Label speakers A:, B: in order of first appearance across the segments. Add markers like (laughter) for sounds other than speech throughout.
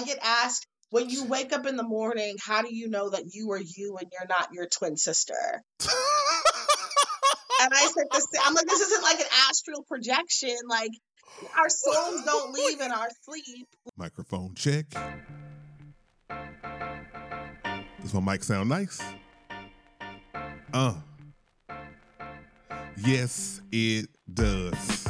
A: I get asked when you wake up in the morning, how do you know that you are you and you're not your twin sister? (laughs) and I said this. I'm like, this isn't like an astral projection. Like our souls don't leave in our sleep.
B: Microphone check. Does my mic sound nice? Uh. Yes, it does.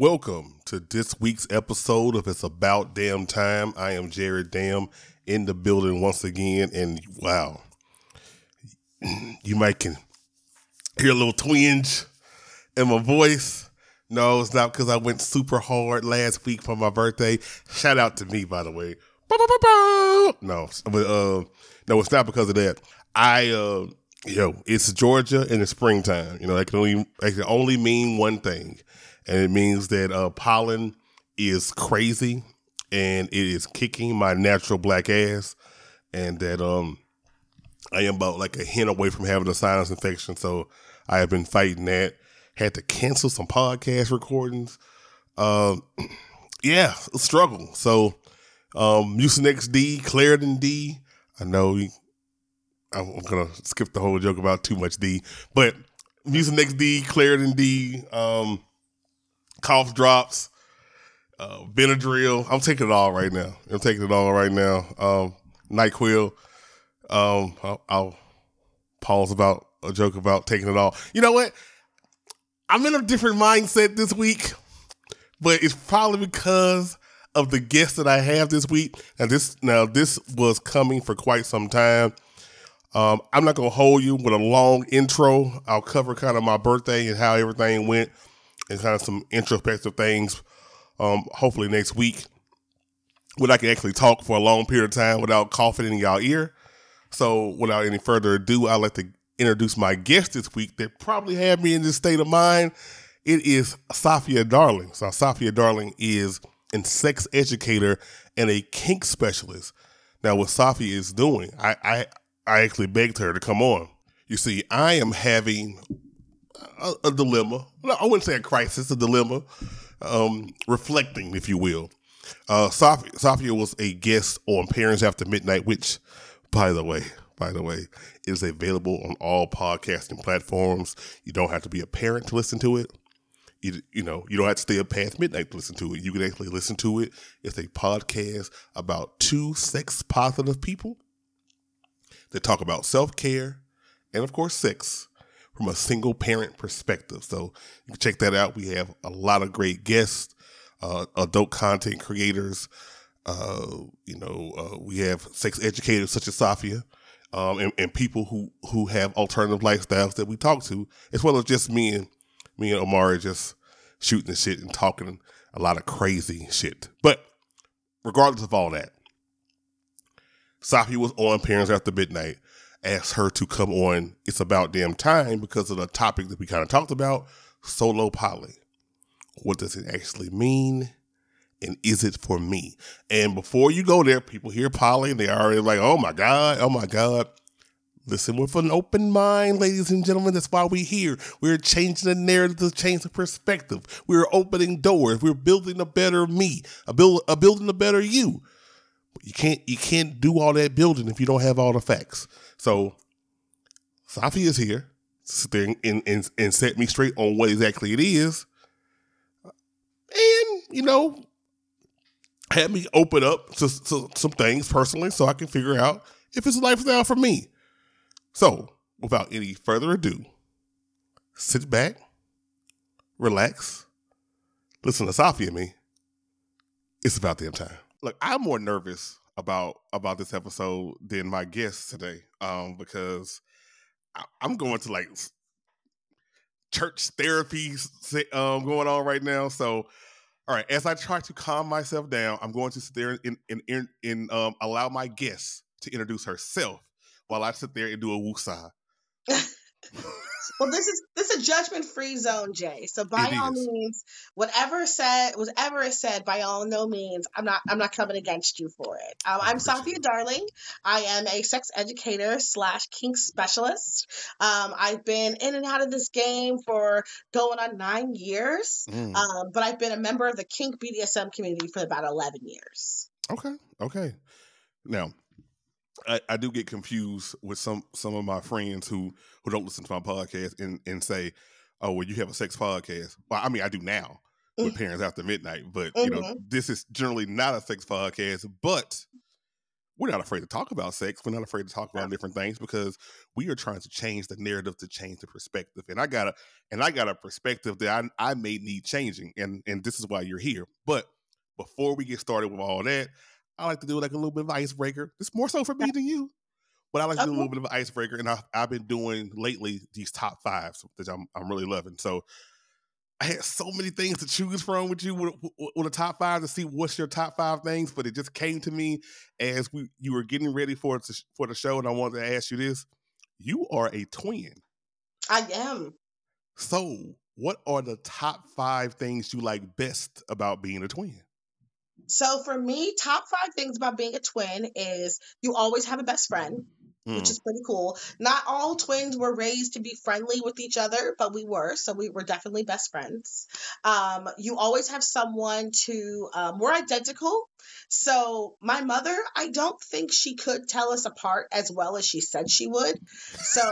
B: Welcome to this week's episode of It's About Damn Time. I am Jared Dam in the building once again, and wow, you might can hear a little twinge in my voice. No, it's not because I went super hard last week for my birthday. Shout out to me, by the way. No, but uh, no, it's not because of that. I uh, yo, it's Georgia in the springtime. You know, that can only that can only mean one thing and it means that uh, pollen is crazy and it is kicking my natural black ass, and that um I am about like a hint away from having a sinus infection, so I have been fighting that. Had to cancel some podcast recordings. Um, (clears throat) yeah, struggle. So, um, Mucinex D, Claritin D. I know I'm gonna skip the whole joke about too much D, but Mucinex D, Claritin D, um, cough drops, uh, Benadryl. I'm taking it all right now. I'm taking it all right now. Um, Nyquil. Um, I'll, I'll pause about a joke about taking it all. You know what? I'm in a different mindset this week, but it's probably because of the guests that I have this week. And this now this was coming for quite some time. Um, I'm not gonna hold you with a long intro. I'll cover kind of my birthday and how everything went and kind of some introspective things. Um, hopefully next week, when I can actually talk for a long period of time without coughing in y'all ear. So, without any further ado, I'd like to introduce my guest this week that probably had me in this state of mind. It is Safiya Darling. So, Safiya Darling is a sex educator and a kink specialist. Now, what Safiya is doing, I, I, I actually begged her to come on. You see, I am having a, a dilemma. I wouldn't say a crisis, a dilemma, um, reflecting, if you will. Uh, Safiya, Safiya was a guest on Parents After Midnight, which, by the way, by the way, is available on all podcasting platforms. You don't have to be a parent to listen to it. You, you know, you don't have to stay up past midnight to listen to it. You can actually listen to it. It's a podcast about two sex positive people that talk about self care and, of course, sex from a single parent perspective. So you can check that out. We have a lot of great guests, uh, adult content creators. Uh, you know, uh, we have sex educators such as Safiya, um, and, and, people who who have alternative lifestyles that we talk to, as well as just me and me and Omari just shooting the shit and talking a lot of crazy shit. But regardless of all that, Safiya was on Parents After Midnight asked her to come on It's About Damn Time because of the topic that we kind of talked about solo poly. What does it actually mean? And is it for me? And before you go there, people hear poly and they already like, oh my God, oh my God. Listen with an open mind, ladies and gentlemen. That's why we're here. We're changing the narrative to change the perspective. We're opening doors. We're building a better me, a build, a building a better you. You can't you can't do all that building if you don't have all the facts. So Safiya is here to and, and, and set me straight on what exactly it is. And, you know, had me open up to, to some things personally so I can figure out if it's a lifestyle for me. So, without any further ado, sit back, relax, listen to Safiya and me. It's about damn time. Look, I'm more nervous about about this episode than my guests today, um, because I, am going to like church therapy um, going on right now. So All right. As I try to calm myself down, I'm going to sit there and and, and, and um, allow my guest to introduce herself while I sit there and do a woosah. (laughs) (laughs)
A: well, this is this is a judgment free zone, Jay. So by all means, whatever said, whatever is said, by all no means, I'm not I'm not coming against you for it. Um, I'm
B: Safiya.
A: Darling. I am a sex educator slash kink specialist. Um, I've been in and out of this game for going on nine years.
B: Mm.
A: Um, but I've been a member of the kink BDSM community for about 11 years.
B: Okay. Okay. Now, I, I do get confused with some some of my friends who who don't listen to my podcast and and say, "Oh, well, you have a sex podcast." Well, I mean, I do now with
A: Mm.
B: Parents After Midnight, but you know,
A: Mhm.
B: this is generally not a sex podcast. But we're not afraid to talk about sex. We're not afraid to talk about different things because we are trying to change the narrative to change the perspective. And I got a and I got a perspective that I I may need changing, and and this is why you're here. But before we get started with all that, I like to do like a little bit of icebreaker. It's more so for me than you. But I like to do a little bit of an icebreaker, and I've, I've been doing lately these top fives that I'm I'm really loving. So I had so many things to choose from with you with, with, a top five to see what's your top five things, but it just came to me as we you were getting ready for to, for the show, and I wanted to ask you this: You are a twin,
A: I am.
B: so what are the top five things you like best about being a twin?
A: So for me, top five things about being a twin is you always have a best friend, which
B: Mm,
A: is pretty cool. Not all twins were raised to be friendly with each other, but we were, so we were definitely best friends. Um, you always have someone to, um, we're identical. So my mother, I don't think she could tell us apart as well as she said she would. So,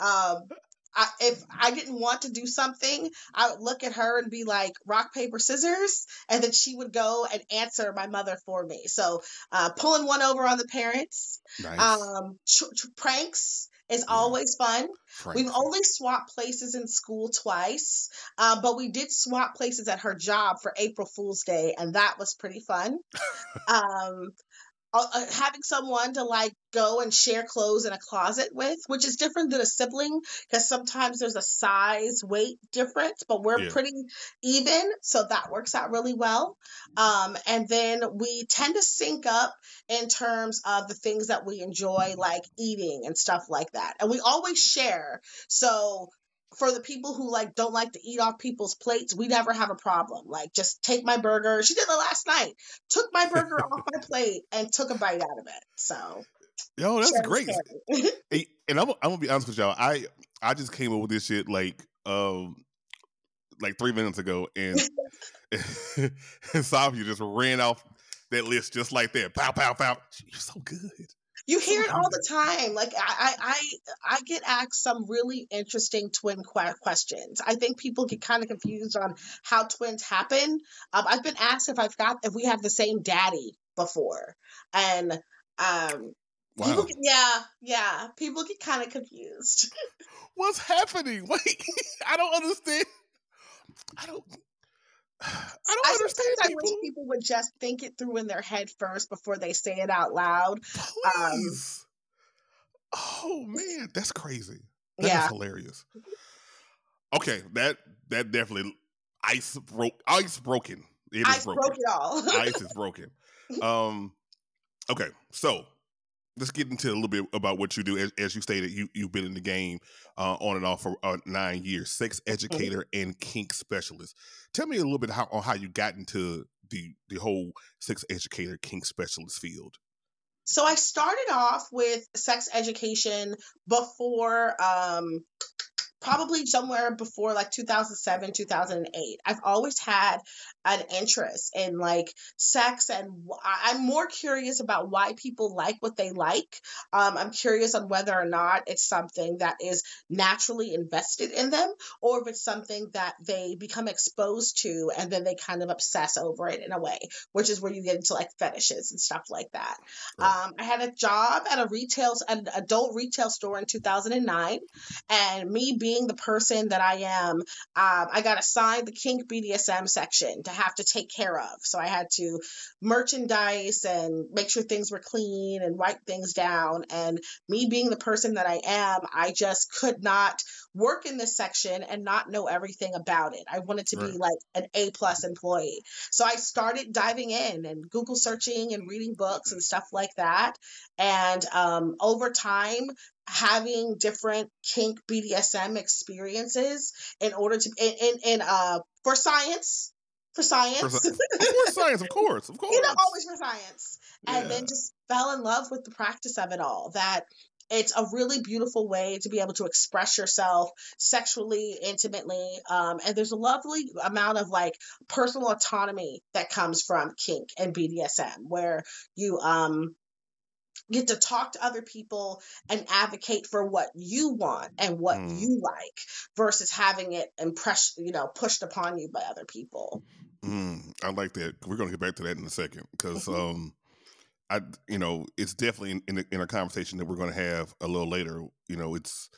A: um, I, if I didn't want to do something, I would look at her and be like, rock, paper, scissors. And then she would go and answer my mother for me. So, uh, pulling one over on the parents,
B: nice.
A: um, tr- tr- pranks is
B: Yeah.
A: always fun. We've only swapped places in school twice, um, but we did swap places at her job for April Fool's Day, and that was pretty fun. (laughs) um, uh, uh, having someone to like go and share clothes in a closet with, which is different than a sibling because sometimes there's a size weight difference, but we're
B: Yeah.
A: pretty even, so that works out really well. Um, and then we tend to sync up in terms of the things that we enjoy, like eating and stuff like that, and we always share. So for the people who like don't like to eat off people's plates, we never have a problem. Like just take my burger. She did it last night. Took my burger off my (laughs) plate and took a bite out of it. So
B: Yo, that's great. (laughs) Hey, and I'm, I'm gonna be honest with y'all. I I just came up with this shit like um like three minutes ago, and (laughs) and Safiya just ran off that list just like that. Pow pow pow. You're so good.
A: You hear it all the time. Like I, I, I, I get asked some really interesting twin questions. I think people get kind of confused on how twins happen. Um, I've been asked if I've got if we have the same daddy before, and um, people get, yeah, yeah, people get kind of confused. (laughs)
B: What's happening? (laughs) Wait, I don't understand. I don't. I don't
A: I
B: understand
A: I
B: people.
A: wish people would just think it through in their head first before they say it out loud. um,
B: Please. oh man, that's crazy. That is
A: yeah,
B: hilarious. Okay, that that definitely ice broke ice broken. It is
A: I
B: broken.
A: broke it all.
B: ice is broken. (laughs) Um okay, so let's get into a little bit about what you do. As, as you stated, you you've been in the game uh, on and off for uh, nine years. Sex educator and kink specialist. Tell me a little bit how on how you got into the the whole sex educator kink specialist field.
A: So I started off with sex education before um probably somewhere before like 2007 2008 i've always had an interest in like sex and i'm more curious about why people like what they like um, i'm curious on whether or not it's something that is naturally invested in them or if it's something that they become exposed to and then they kind of obsess over it in a way which is where you get into like fetishes and stuff like that
B: Right.
A: um, i had a job at a retail an adult retail store in 2009 and me being the person that I am, um, I got assigned the kink BDSM section to have to take care of. So I had to merchandise and make sure things were clean and write things down. And me being the person that I am, I just could not work in this section and not know everything about it. I wanted to right. be like an A plus employee. So I started diving in and Google searching and reading books and stuff like that. And um, over time, having different kink BDSM experiences in order to in in, in uh for science for science. (laughs) For,
B: for science, of course, of course.
A: You know, always for science. Yeah. And then just fell in love with the practice of it all. That it's a really beautiful way to be able to express yourself sexually, intimately. Um, and there's a lovely amount of like personal autonomy that comes from kink and BDSM, where you um get to talk to other people and advocate for what you want and what mm. you like versus having it impress you know pushed upon you by other people
B: mm, i like that we're going to get back to that in a second because mm-hmm. um i you know it's definitely in, in, a, in a conversation that we're going to have a little later you know it's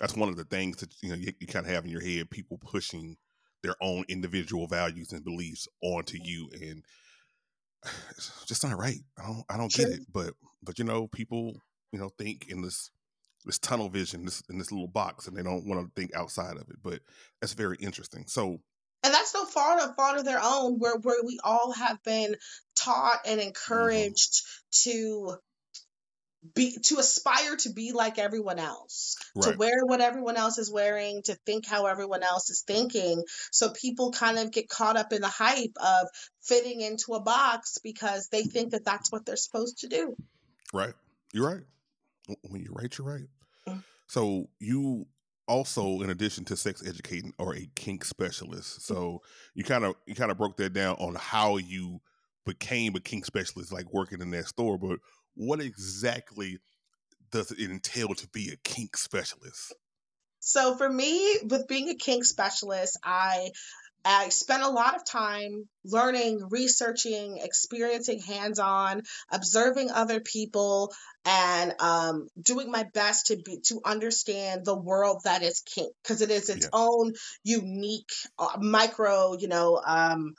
B: that's one of the things that you know you, you kind of have in your head people pushing their own individual values and beliefs onto you and (sighs) it's just not right. I don't I don't get it. But but you know, people, you know, think in this this tunnel vision, this in this little box, and they don't want to think outside of it. But that's very interesting. So
A: and that's no fault of fault of their own where where we all have been taught and mm-hmm. encouraged mm-hmm. to be to aspire to be like everyone else right. to wear what everyone else is wearing to think how everyone else is thinking. So people kind of get caught up in the hype of fitting into a box because they think that that's what they're supposed to do.
B: Right. You're right. When you're right you're right. Mm-hmm. so you also in addition to sex educating are a kink specialist. So mm-hmm. you kind of you kind of broke that down on how you became a kink specialist like working in that store. But what exactly does it entail to be a kink specialist?
A: So for me, with being a kink specialist, I I spent a lot of time learning, researching, experiencing hands on, observing other people, and um, doing my best to be to understand the world that is kink because it is its yeah. own unique uh, micro, you know. Um,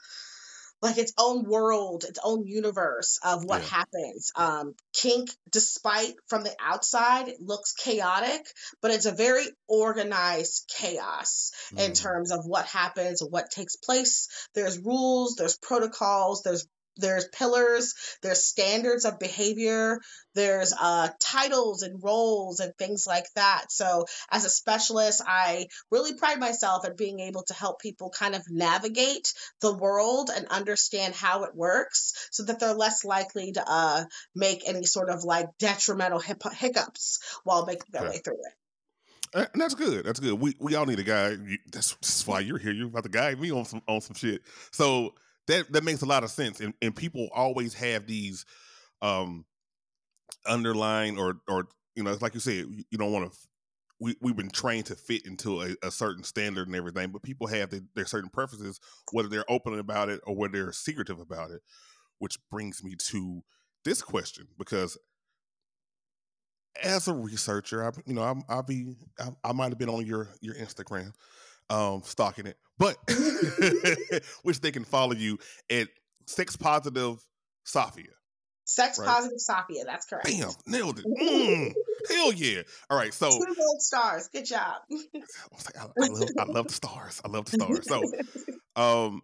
A: like its own world, its own universe of what yeah. happens. Um, kink, despite from the outside, looks chaotic, but it's a very organized chaos mm. in terms of what happens, what takes place. There's rules, there's protocols, there's there's pillars, there's standards of behavior, there's uh, titles and roles and things like that. So, as a specialist, I really pride myself at being able to help people kind of navigate the world and understand how it works so that they're less likely to uh, make any sort of like detrimental hiccups while making their way through it.
B: And that's good. That's good. We we all need a guy. That's, that's why you're here. You're about to guide me on some on some shit. So that that makes a lot of sense. And and people always have these um underlying or or you know, it's like you said, you don't want to we, we've been trained to fit into a, a certain standard and everything, but people have the, their certain preferences, whether they're open about it or whether they're secretive about it, which brings me to this question because as a researcher, I, you know, I, I'll be, I, I might have been on your your Instagram, um, stalking it, but (laughs) (laughs) which they can follow you at Sex Positive Safiya.
A: Sex right? Positive Safiya, that's correct.
B: Bam, nailed it. Mm, (laughs) hell yeah! All right, so
A: two gold stars. Good job.
B: I, I, love, I love the stars. I love the stars. So, um,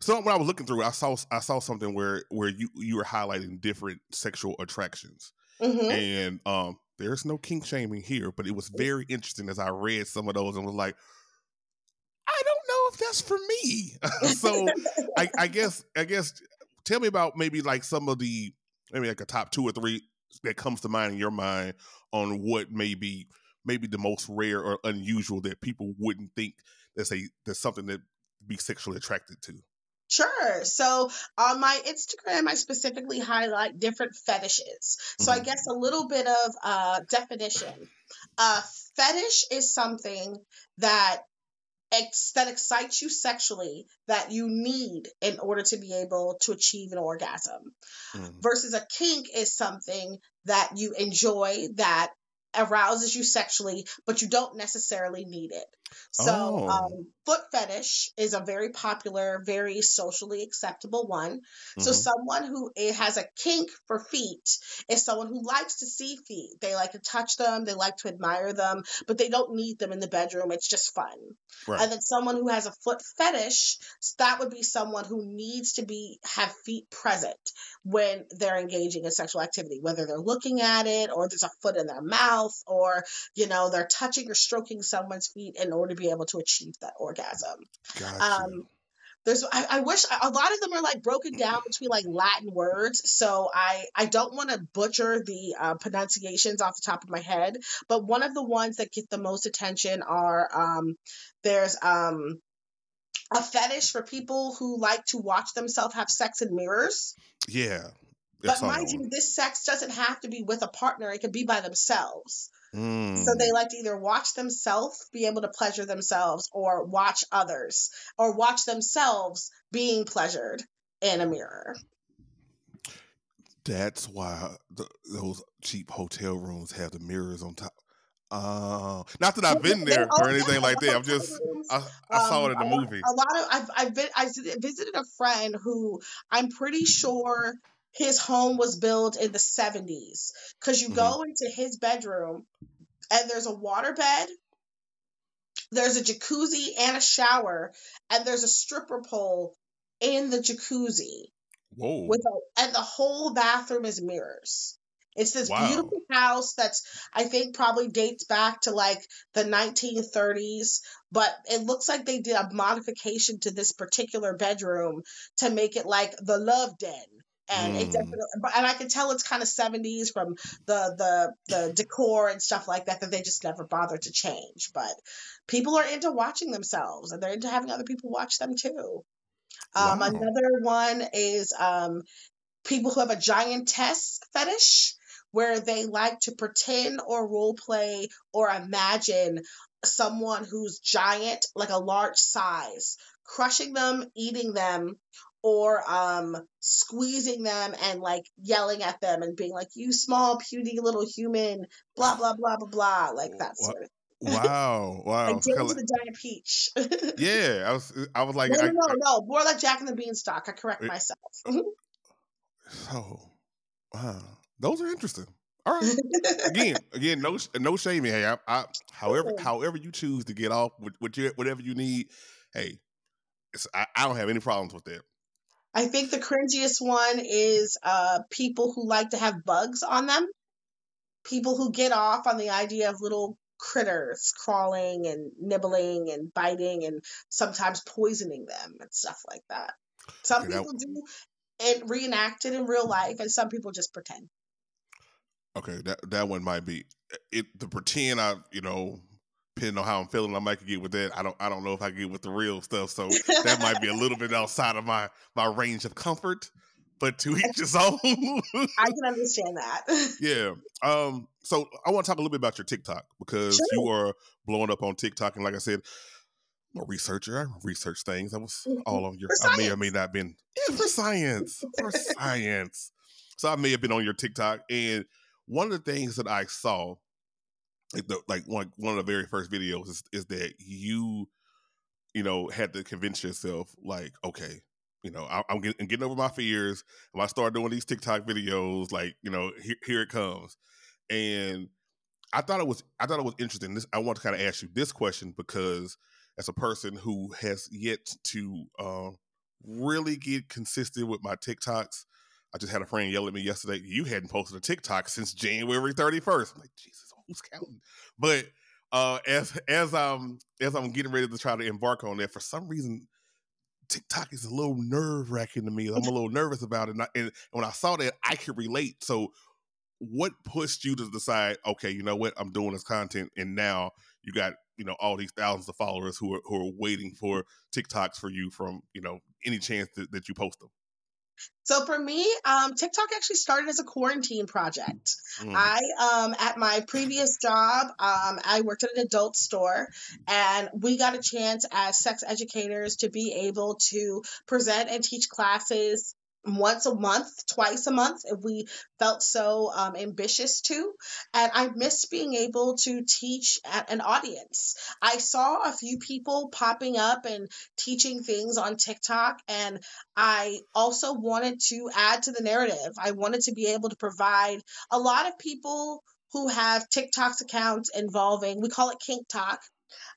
B: so when I was looking through, I saw I saw something where where you you were highlighting different sexual attractions, mm-hmm. and um, there's no kink shaming here, but it was very interesting as I read some of those and was like, I know if that's for me. (laughs) (laughs) so I, I guess I guess tell me about maybe like some of the maybe like a top two or three that comes to mind in your mind on what may be maybe the most rare or unusual that people wouldn't think that's a that's something that be sexually attracted to.
A: Sure. So on my Instagram, I specifically highlight different fetishes. So mm-hmm. I guess a little bit of uh, definition. A fetish is something that ex- that excites you sexually that you need in order to be able to achieve an orgasm mm. versus a kink is something that you enjoy that arouses you sexually but you don't necessarily need it So,
B: Oh.
A: um, foot fetish is a very popular, very socially acceptable one. So,
B: Mhm.
A: someone who has a kink for feet is someone who likes to see feet. They like to touch them, they like to admire them, but they don't need them in the bedroom. It's just fun.
B: Right.
A: And then someone who has a foot fetish, that would be someone who needs to be have feet present when they're engaging in sexual activity, whether they're looking at it or there's a foot in their mouth or you know they're touching or stroking someone's feet in order to be able to achieve that orgasm.
B: Gotcha.
A: Um, there's I, I wish a lot of them are like broken down between like Latin words, so I I don't want to butcher the uh, pronunciations off the top of my head, but one of the ones that get the most attention are um there's um a fetish for people who like to watch themselves have sex in mirrors.
B: yeah.
A: But mind you, this sex doesn't have to be with a partner; it can be by themselves.
B: Mm.
A: So they like to either watch themselves be able to pleasure themselves or watch others or watch themselves being pleasured in a mirror.
B: That's why the, those cheap hotel rooms have the mirrors on top. Uh, not that I've been there or anything like that. I'm just. I, I saw
A: Um,
B: it in the movie.
A: A lot of I've I've been I visited a friend who I'm pretty sure his home was built in the 70s because you
B: Mhm.
A: go into his bedroom and there's a water bed, there's a jacuzzi and a shower, and there's a stripper pole in the jacuzzi
B: Whoa.
A: with a, and the whole bathroom is mirrors. It's this
B: Wow.
A: beautiful house that's I think probably dates back to like the 1930s, but it looks like they did a modification to this particular bedroom to make it like the love den. And it
B: Mm.
A: definitely, and I can tell it's kind of 70s from the the the decor and stuff like that that they just never bothered to change. But people are into watching themselves and they're into having other people watch them too. Um,
B: Wow.
A: Another one is um, people who have a giantess fetish, where they like to pretend or role play or imagine someone who's giant, like a large size, crushing them, eating them, or um, squeezing them and like yelling at them and being like, "You small, puny little human," blah blah blah blah blah, like that sort of. (laughs)
B: Wow. Wow.
A: Like James the Giant Peach. (laughs)
B: yeah. I was. I was like.
A: no, no, no,
B: I-
A: no, more like Jack and the Beanstalk. I correct
B: Wait.
A: myself.
B: so. Wow. Those are interesting. All right. again, (laughs) again, no, no shaming. Hey, I, I, however, however you choose to get off with, with your, whatever you need. Hey, it's, I, I don't have any problems with that.
A: I think the cringiest one is uh, people who like to have bugs on them. People who get off on the idea of little critters crawling and nibbling and biting and sometimes poisoning them and stuff like that. Some
B: Okay, that-
A: people do it reenacted in real life, and some people just pretend.
B: Okay, that that one might be it. The pretend I, you know, depending on how I'm feeling, I might get with that. I don't, I don't know if I can get with the real stuff. So that might be a little bit outside of my my range of comfort. But to each his own.
A: I can understand that. (laughs)
B: yeah. Um. So I want to talk a little bit about your TikTok because
A: Sure.
B: you are blowing up on TikTok, and like I said, I'm a researcher. I research things. I was
A: Mhm.
B: all on your. I may or may not been. Yeah, for science. For (laughs) science. So I may have been on your TikTok, and one of the things that I saw, like the like one one of the very first videos, is is that you, you know, had to convince yourself, like, okay, you know, I, I'm getting, getting over my fears. When I start doing these TikTok videos, like, you know, here, here it comes, and I thought it was I thought it was interesting. This I want to kind of ask you this question because as a person who has yet to uh, really get consistent with my TikToks, I just had a friend yell at me yesterday. You hadn't posted a TikTok since January thirty first. I'm like, Jesus, who's counting? But uh, as as I'm as I'm getting ready to try to embark on that, for some reason, TikTok is a little nerve wracking to me. I'm a little nervous about it, and, I, and when I saw that, I could relate. So, what pushed you to decide? Okay, you know what? I'm doing this content, and now you got you know all these thousands of followers who are who are waiting for TikToks for you from you know any chance that, that you post them.
A: So for me, um, TikTok actually started as a quarantine project.
B: Mm.
A: I um at my previous job, um, I worked at an adult store and we got a chance as sex educators to be able to present and teach classes once a month, twice a month, if we felt so um, ambitious to. And I missed being able to teach at an audience. I saw a few people popping up and teaching things on TikTok, and I also wanted to add to the narrative. I wanted to be able to provide a lot of people who have TikTok's accounts involving, we call it Kink Talk,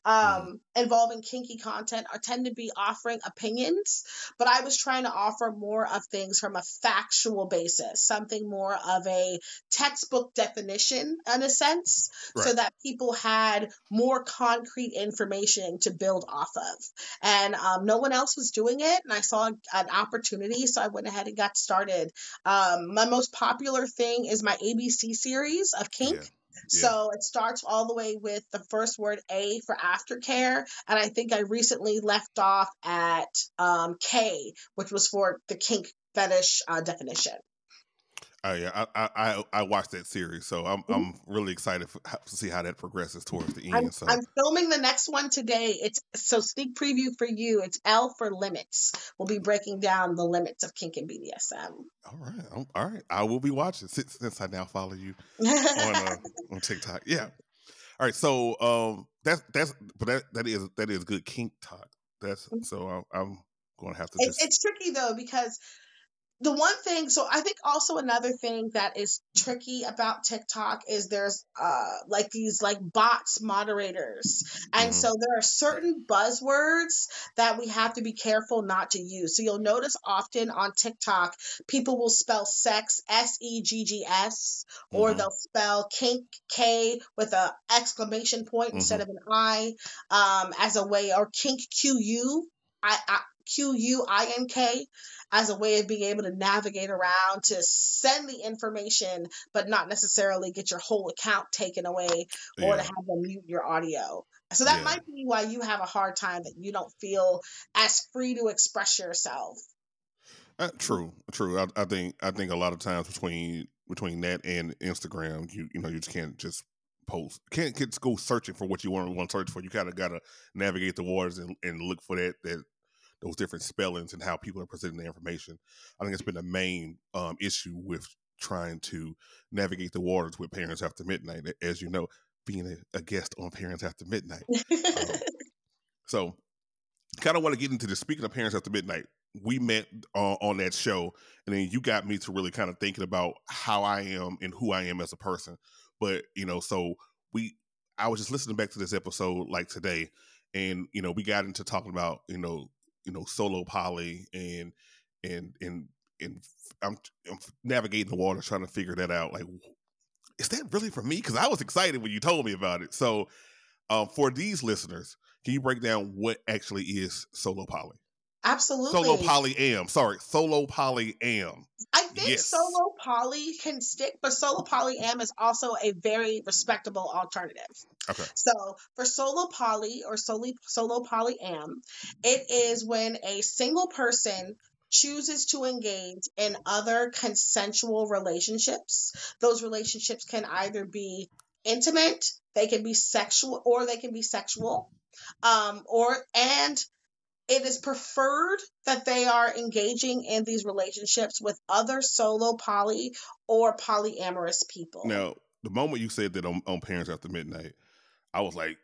A: Mm-hmm. um, involving kinky content are tend to be offering opinions, but I was trying to offer more of things from a factual basis, something more of a textbook definition in a sense, right. so that people had more concrete information to build off of. And um, no one else was doing it, and I saw an opportunity, so I went ahead and got started. Um, my most popular thing is my ABC series of kink. Yeah so it starts all the way with the first word A for aftercare. And I think I recently left off at um, K, which was for the kink fetish uh, definition.
B: Oh yeah, I I I watched that series, so I'm mm-hmm. I'm really excited for, to see how that progresses towards the end.
A: I'm,
B: so
A: I'm filming the next one today. It's so sneak preview for you. It's L for limits. We'll be breaking down the limits of kink and BDSM.
B: All right, I'm, all right. I will be watching since, since I now follow you on uh, (laughs) on TikTok. Yeah. All right, so um, that's that's but that that is that is good kink talk. That's mm-hmm. so I'm, I'm going to have to.
A: It's, just... it's tricky though because the one thing so i think also another thing that is tricky about tiktok is there's uh like these like bots moderators and mm-hmm. so there are certain buzzwords that we have to be careful not to use so you'll notice often on tiktok people will spell sex s-e-g-g-s or mm-hmm. they'll spell kink k with a exclamation point mm-hmm. instead of an i um as a way or kink q-u I, I Q U I N K as a way of being able to navigate around to send the information, but not necessarily get your whole account taken away or yeah. to have them mute your audio. So that yeah. might be why you have a hard time that you don't feel as free to express yourself.
B: Uh, true, true. I, I, think I think a lot of times between between that and Instagram, you you know you just can't just post can't, can't go searching for what you want to want to search for. You kind of got to navigate the waters and, and look for that that those different spellings and how people are presenting the information. I think it's been a main um, issue with trying to navigate the waters with Parents After Midnight. As you know, being a, a guest on Parents After Midnight. um, (laughs) so, kind of want to get into the speaking of Parents After Midnight. We met uh, on that show, and then you got me to really kind of thinking about how I am and who I am as a person. But you know, so we, I was just listening back to this episode like today, and you know, we got into talking about you know you know solo poly and and and and I'm, I'm navigating the water trying to figure that out like is that really for me because i was excited when you told me about it so um, for these listeners can you break down what actually is solo poly
A: Absolutely.
B: Solo poly am. Sorry, solo poly am.
A: I think yes. solo poly can stick, but solo poly am is also a very respectable alternative. Okay. So for solo poly or solo solo poly am, it is when a single person chooses to engage in other consensual relationships. Those relationships can either be intimate, they can be sexual, or they can be sexual. Um, or and it is preferred that they are engaging in these relationships with other solo poly or polyamorous people.
B: Now, the moment you said that on, on Parents After Midnight, I was like,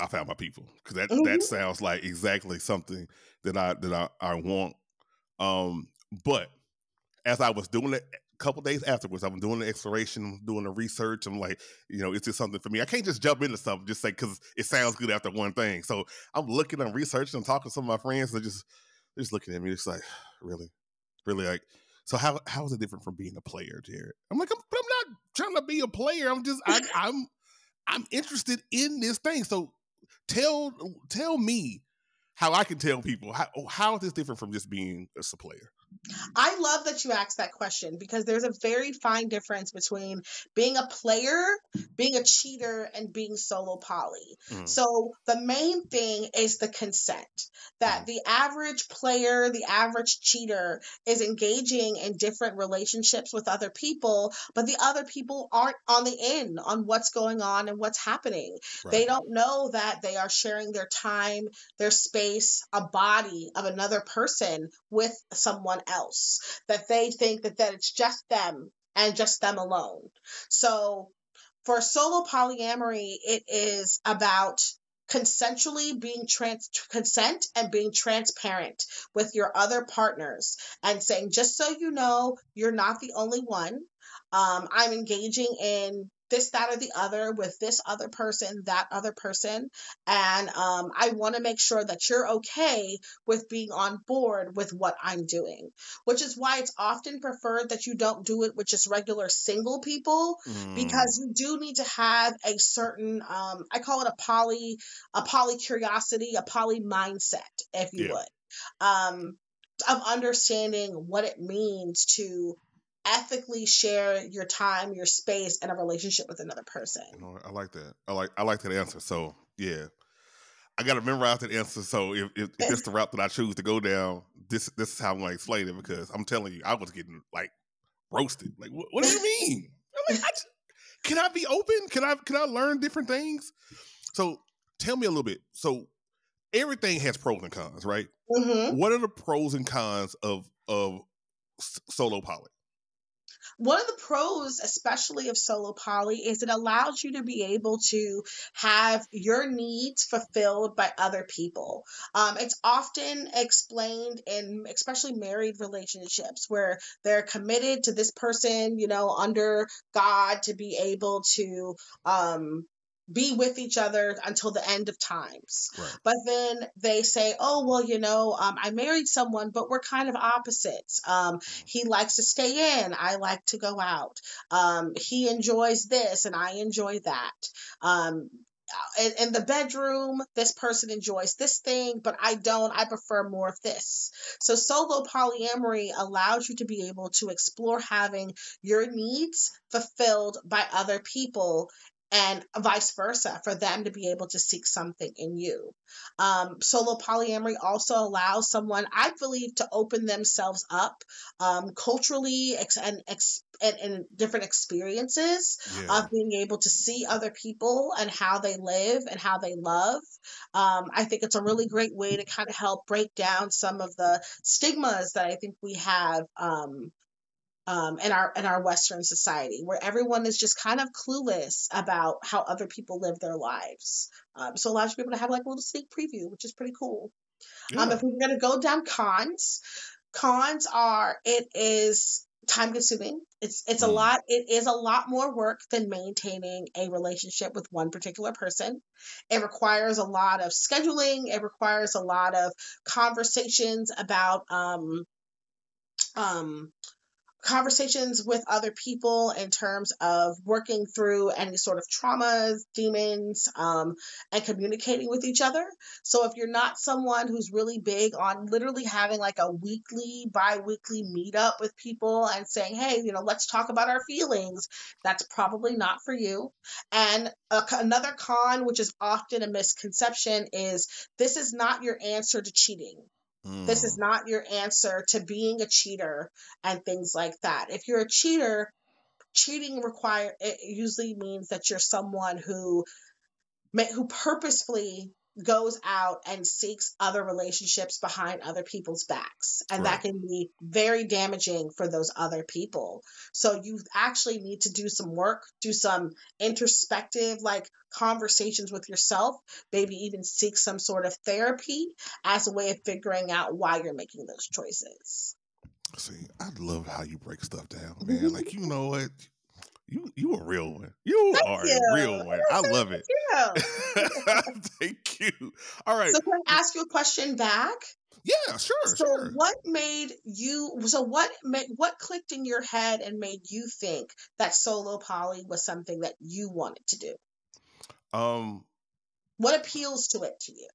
B: I found my people because that mm-hmm. that sounds like exactly something that I that I, I want. Um, but as I was doing it, couple days afterwards, I'm doing the exploration, doing the research. I'm like, you know, it's just something for me. I can't just jump into something just say because it sounds good after one thing. So I'm looking, I'm researching, I'm talking to some of my friends. They're just they're just looking at me, just like, (sighs) really, really like. So how how is it different from being a player, Jared? I'm like, I'm, but I'm not trying to be a player. I'm just I, (laughs) I'm I'm interested in this thing. So tell tell me how I can tell people how oh, how is this different from just being a player.
A: I love that you asked that question because there's a very fine difference between being a player, being a cheater, and being solo poly. Mm. So the main thing is the consent that mm. the average player, the average cheater is engaging in different relationships with other people, but the other people aren't on the in on what's going on and what's happening. Right. They don't know that they are sharing their time, their space, a body of another person with someone else, that they think that, that it's just them and just them alone. So for solo polyamory, it is about consensually being trans consent and being transparent with your other partners and saying just so you know you're not the only one um, i'm engaging in this, that, or the other with this other person, that other person. And um, I want to make sure that you're okay with being on board with what I'm doing, which is why it's often preferred that you don't do it with just regular single people mm. because you do need to have a certain, um, I call it a poly, a poly curiosity, a poly mindset, if you yeah. would. Um, of understanding what it means to ethically share your time, your space, and a relationship with another person.
B: You know, I like that. I like I like that answer. So yeah, I got to memorize that answer. So if, if, if this is the route that I choose to go down, this this is how I'm going to explain it because I'm telling you, I was getting like roasted. Like, what, what do you mean? Like, I can I be open? Can I can I learn different things? So tell me a little bit. So everything has pros and cons, right? Mm-hmm. What are the pros and cons of of solo poly?
A: One of the pros, especially of solo poly, is it allows you to be able to have your needs fulfilled by other people. Um, it's often explained in especially married relationships where they're committed to this person, you know, under God to be able to um, be with each other until the end of times. Right. But then they say, oh, well, you know, um, I married someone, but we're kind of opposites. Um, mm. he likes to stay in, I like to go out. Um, he enjoys this, and I enjoy that. Um, in, in, the bedroom, this person enjoys this thing, but I don't. I prefer more of this. So, solo polyamory allows you to be able to explore having your needs fulfilled by other people and vice versa for them to be able to seek something in you. Um, solo polyamory also allows someone, I believe, to open themselves up um, culturally ex- and, and, and, different experiences yeah. of being able to see other people and how they live and how they love. Um, I think it's a really great way to kind of help break down some of the stigmas that I think we have um, um, in our in our Western society, where everyone is just kind of clueless about how other people live their lives. Um, so allows people to have like a little sneak preview, which is pretty cool. Yeah. Um, if we're going to go down cons, cons are it is time consuming. It's it's mm. a lot. It is a lot more work than maintaining a relationship with one particular person. It requires a lot of scheduling. It requires a lot of conversations about um um conversations with other people in terms of working through any sort of traumas, demons, um, and communicating with each other. So if you're not someone who's really big on literally having like a weekly, bi weekly meetup with people and saying, hey, you know, let's talk about our feelings, that's probably not for you. And a, another con, which is often a misconception, is this is not your answer to cheating. This is mm. not your answer to being a cheater and things like that. If you're a cheater, cheating require it usually means that you're someone who who purposefully goes out and seeks other relationships behind other people's backs. And right. that can be very damaging for those other people. So you actually need to do some work, do some introspective, like conversations with yourself, maybe even seek some sort of therapy as a way of figuring out why you're making those choices.
B: See, I love how you break stuff down, man. Mm-hmm. like, you know what? You you a real one. You Thank are you. a real one. I love it. (laughs) Thank you. All right.
A: So can I ask you a question back?
B: Yeah, sure.
A: So
B: sure.
A: what made you so what made what clicked in your head and made you think that solo poly was something that you wanted to do? Um what appeals to it to you?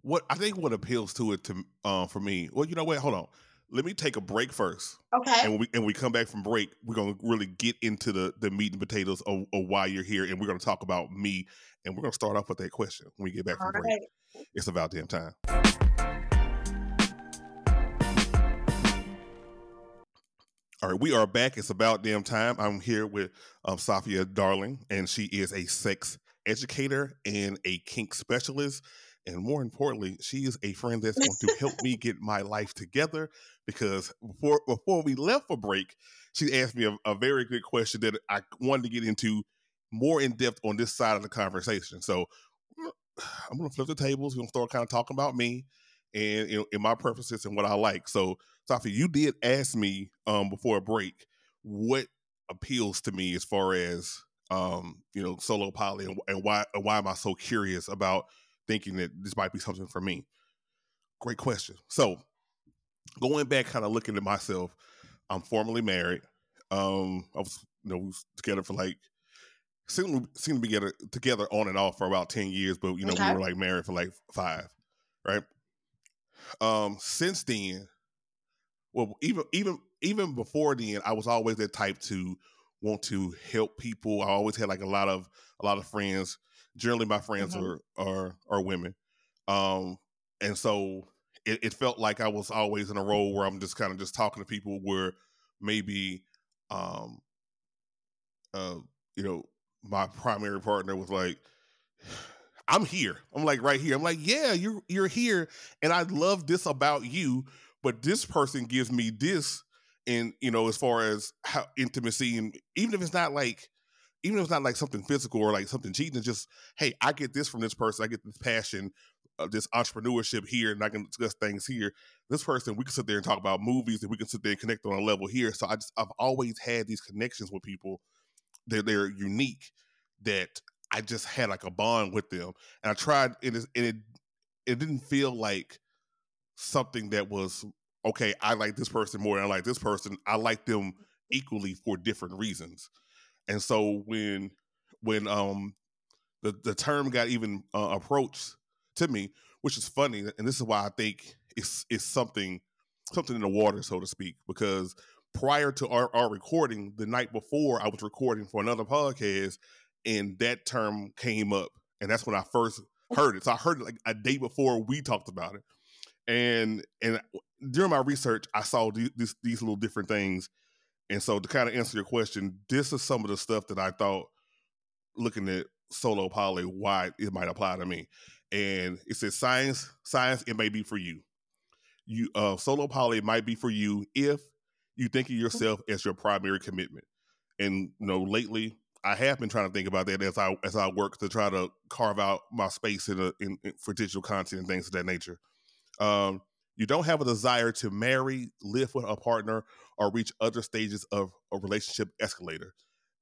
B: What I think what appeals to it to um uh, for me. Well, you know what? Hold on let me take a break first.
A: Okay.
B: And when we and we come back from break, we're gonna really get into the the meat and potatoes of, of why you're here, and we're gonna talk about me, and we're gonna start off with that question when we get back from All break. It's about damn time. All right, we are back. It's about damn time. I'm here with um, Safiya Darling, and she is a sex educator and a kink specialist. And more importantly, she is a friend that's going to help me get my life together because before before we left for break, she asked me a, a very good question that I wanted to get into more in depth on this side of the conversation. So I'm gonna flip the tables. We're gonna start kind of talking about me and in my preferences and what I like. So, Safi, you did ask me um, before a break what appeals to me as far as um, you know solo poly and, and why and why am I so curious about thinking that this might be something for me? Great question. So, going back, kind of looking at myself, I'm formally married. Um, I was you know we was together for like seem seem to be together together on and off for about ten years, but you know okay. we were like married for like five, right? Um, since then, well, even even even before then, I was always that type to want to help people. I always had like a lot of a lot of friends. Generally, my friends mm-hmm. are are are women, um, and so it, it, felt like I was always in a role where I'm just kind of just talking to people where maybe, um, uh, you know, my primary partner was like, I'm here. I'm like right here. I'm like, yeah, you're you're here, and I love this about you. But this person gives me this, and you know, as far as how intimacy, and even if it's not like, even if it's not like something physical or like something cheating, it's just, hey, I get this from this person. I get this passion, uh, this entrepreneurship here, and I can discuss things here. This person, we can sit there and talk about movies, and we can sit there and connect on a level here. So I just, I've always had these connections with people. They're they're unique that I just had like a bond with them, and I tried, and it and it, it didn't feel like something that was okay. I like this person more than I like this person. I like them equally for different reasons, and so when when um the the term got even uh, approached to me, which is funny, and this is why I think it's it's something something in the water, so to speak, because prior to our, our recording, the night before I was recording for another podcast, and that term came up, and that's when I first heard it. So I heard it like a day before we talked about it, and and during my research, I saw these these little different things, and so to kind of answer your question, this is some of the stuff that I thought looking at solo poly why it might apply to me, and it says science science it may be for you. You uh, solo poly might be for you if you think of yourself as your primary commitment. And you know, lately I have been trying to think about that as I as I work to try to carve out my space in, a, in, in for digital content and things of that nature. Um, you don't have a desire to marry, live with a partner, or reach other stages of a relationship escalator,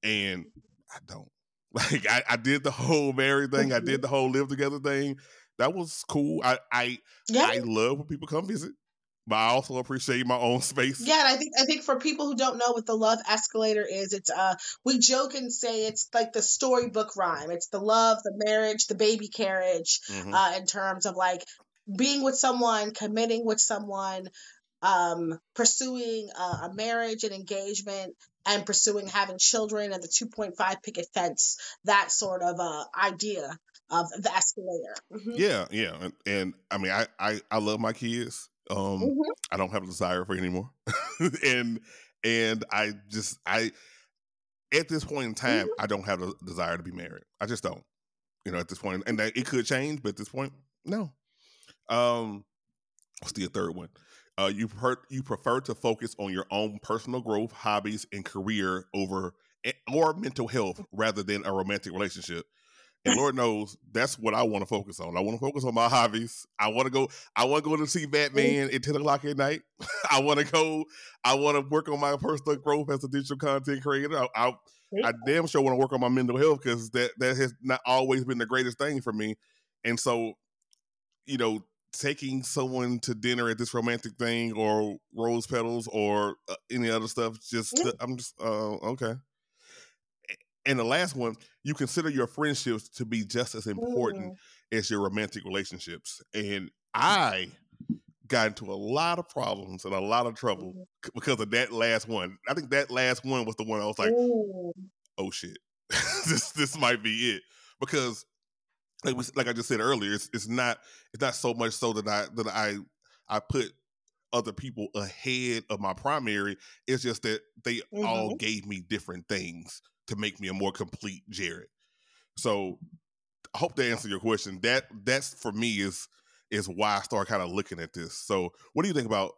B: and I don't. (laughs) Like I, I did the whole marry thing, I did mm-hmm. the whole live together thing. That was cool. I I yeah. I love when people come visit but I also appreciate my own space.
A: Yeah, and I think I think for people who don't know what the love escalator is, it's uh we joke and say it's like the storybook rhyme. It's the love, the marriage, the baby carriage, mm-hmm. uh, in terms of like being with someone, committing with someone, um, pursuing uh, a marriage and engagement, and pursuing having children and the 2.5 picket fence, that sort of uh, idea of the escalator.
B: Mm-hmm. Yeah, yeah, and, and I mean, I, I I love my kids. Um, mm-hmm. I don't have a desire for anymore, (laughs) and and I just I at this point in time mm-hmm. I don't have a desire to be married. I just don't. You know, at this point, and that, it could change, but at this point, no. Um, what's the third one? Uh, you prefer you prefer to focus on your own personal growth, hobbies, and career over eh, or mental health rather than a romantic relationship. And Lord knows that's what I want to focus on. I want to focus on my hobbies. I want to go. I want to go to see Batman at ten o'clock at night. (laughs) I want to go. I want to work on my personal growth as a digital content creator. I, I, I damn sure want to work on my mental health because that that has not always been the greatest thing for me. And so, you know, taking someone to dinner at this romantic thing or rose petals or uh, any other stuff, just yeah. I'm just uh, okay. And the last one, you consider your friendships to be just as important mm. as your romantic relationships. And I got into a lot of problems and a lot of trouble mm. because of that last one. I think that last one was the one I was like, oh shit, (laughs) this this might be it because. Like, we, like I just said earlier, it's, it's not it's not so much so that I that I I put other people ahead of my primary. It's just that they mm-hmm. all gave me different things to make me a more complete Jared. So I hope to answer your question. That that's for me is is why I start kind of looking at this. So, what do you think about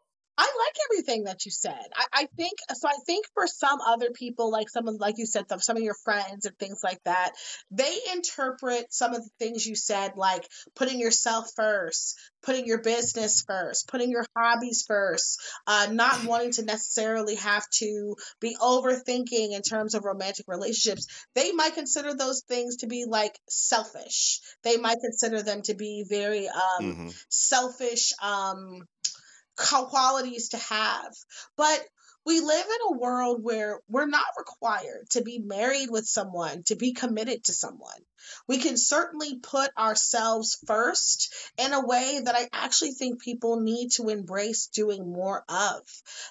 A: like everything that you said. I, I think so. I think for some other people, like some of, like you said, some, of your friends and things like that, they interpret some of the things you said, like putting yourself first, putting your business first, putting your hobbies first, uh, not wanting to necessarily have to be overthinking in terms of romantic relationships. They might consider those things to be like selfish. They might consider them to be very um, mm-hmm. selfish. Um, qualities to have. But we live in a world where we're not required to be married with someone, to be committed to someone. We can certainly put ourselves first in a way that I actually think people need to embrace doing more of.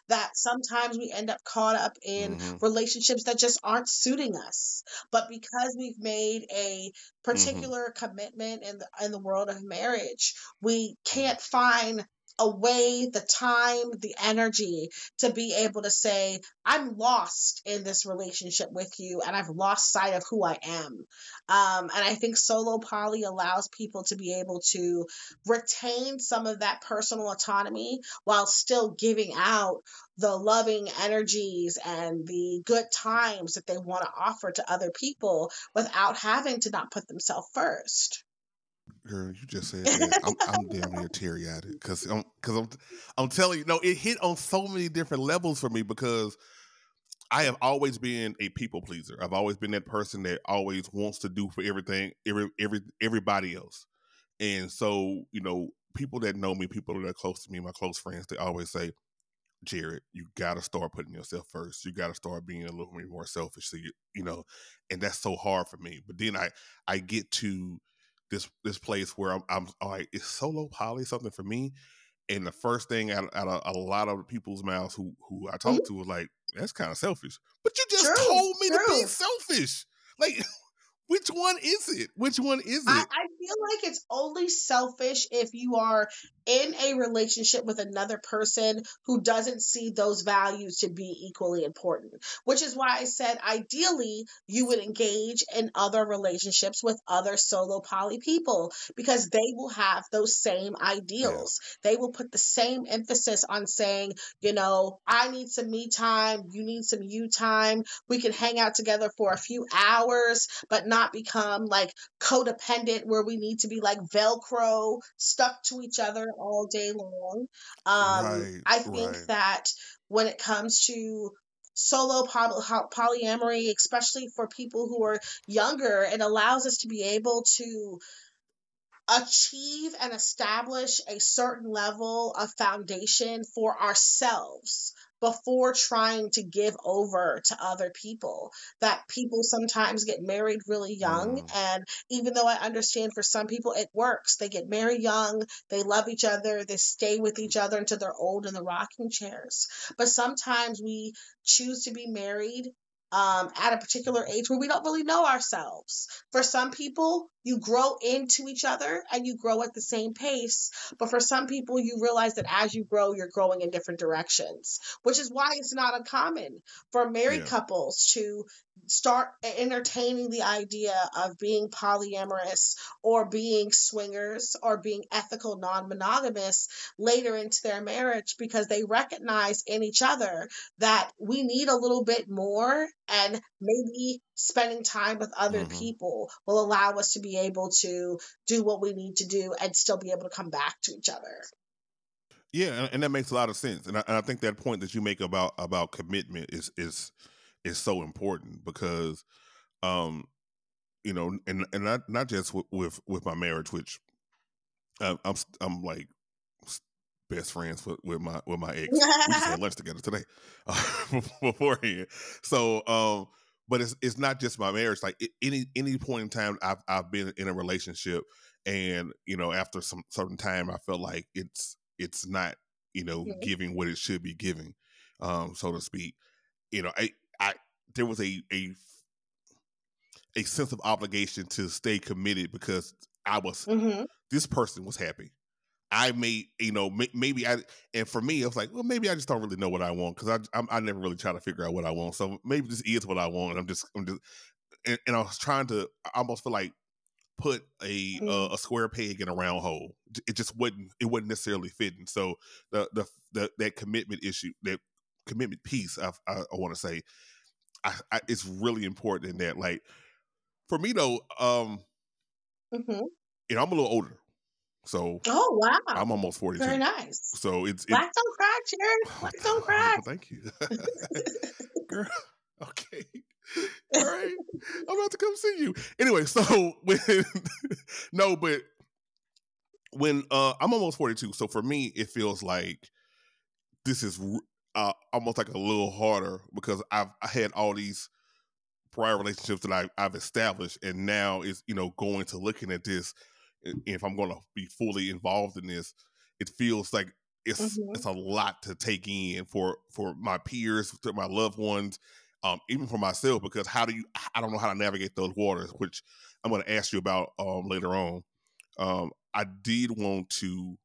A: That sometimes we end up caught up in mm-hmm. relationships that just aren't suiting us. But because we've made a mm-hmm. particular mm-hmm. commitment in the in the world of marriage, we can't find away the time, the energy to be able to say, I'm lost in this relationship with you and I've lost sight of who I am. Um, and I think solo poly allows people to be able to retain some of that personal autonomy while still giving out the loving energies and the good times that they want to offer to other people without having to not put themselves first.
B: Girl, you just said that. I'm, I'm damn near teary eyed because I'm because I'm I'm telling you, no, it hit on so many different levels for me because I have always been a people pleaser. I've always been that person that always wants to do for everything, every every everybody else. And so, you know, people that know me, people that are close to me, my close friends, they always say, Jared, you got to start putting yourself first. You got to start being a little bit more selfish. So you, you know, and that's so hard for me. But then I, I get to this this place where I'm, I'm like, is solo poly something for me? And the first thing out, out of a lot of people's mouths who who I talk mm-hmm. to was like, that's kind of selfish. But you just true, told me true. to be selfish. Like (laughs) Which one is it? Which one is it? I,
A: I, feel like it's only selfish if you are in a relationship with another person who doesn't see those values to be equally important. Which is why I said ideally you would engage in other relationships with other solo poly people because they will have those same ideals. Yeah. They will put the same emphasis on saying, you know, I need some me time, you need some you time. We can hang out together for a few hours, but not not become like codependent where we need to be like Velcro stuck to each other all day long. Um, right, I think right. that when it comes to solo poly- polyamory, especially for people who are younger, it allows us to be able to achieve and establish a certain level of foundation for ourselves before trying to give over to other people. That people sometimes get married really young. Mm. And even though I understand for some people it works, they get married young, they love each other, they stay with each other until they're old in the rocking chairs. But sometimes we choose to be married um, at a particular age where we don't really know ourselves. For some people, you grow into each other and you grow at the same pace. But for some people, you realize that as you grow, you're growing in different directions, which is why it's not uncommon for married yeah. couples to start entertaining the idea of being polyamorous or being swingers or being ethical non monogamous later into their marriage because they recognize in each other that we need a little bit more and maybe spending time with other mm-hmm. people will allow us to be able to do what we need to do and still be able to come back to each other.
B: Yeah, and, that makes a lot of sense, and I, and I think that point that you make about about commitment is is is so important because, um, you know, and and not not just with with, with my marriage, which I'm I'm, I'm like best friends with, with my with my ex. we just had lunch together today uh, (laughs) beforehand. So, um, but it's it's not just my marriage. Like any any point in time, I've I've been in a relationship, and you know, after some certain time, I felt like it's it's not you know mm-hmm. giving what it should be giving, um, so to speak. You know, I I there was a a a sense of obligation to stay committed because I was mm-hmm. this person was happy. I may, you know, maybe I, and for me, I was like, well, maybe I just don't really know what I want because I, I, I, never really try to figure out what I want. So maybe this is what I want. And I'm just, I'm just, and, and I was trying to, I almost feel like put a
A: Mm.
B: uh, a square peg in a round hole. It just wouldn't it wasn't necessarily fitting. So the the, the that commitment issue, that commitment piece, I I, I want to say, I, I, it's really important in that. Like for me though, um,
A: hmm
B: you know, I'm a little older, so
A: Oh wow,
B: I'm almost forty
A: very nice.
B: So it's, it's
A: Black don't crack, Jared. Black don't crack.
B: Thank you, (laughs) (laughs) girl. Okay, all right. I'm about to come see you. Anyway, so (laughs) when no, but when uh I'm almost 42, so for me it feels like this is uh, almost like a little harder because I've I had all these prior relationships that I, I've established, and now is you know going to looking at this. If I'm going to be fully involved in this, it feels like it's
A: Mhm.
B: it's a lot to take in for for my peers, for my loved ones, um, even for myself. Because how do you? I don't know how to navigate those waters, which I'm going to ask you about um, later on. Um, I did want to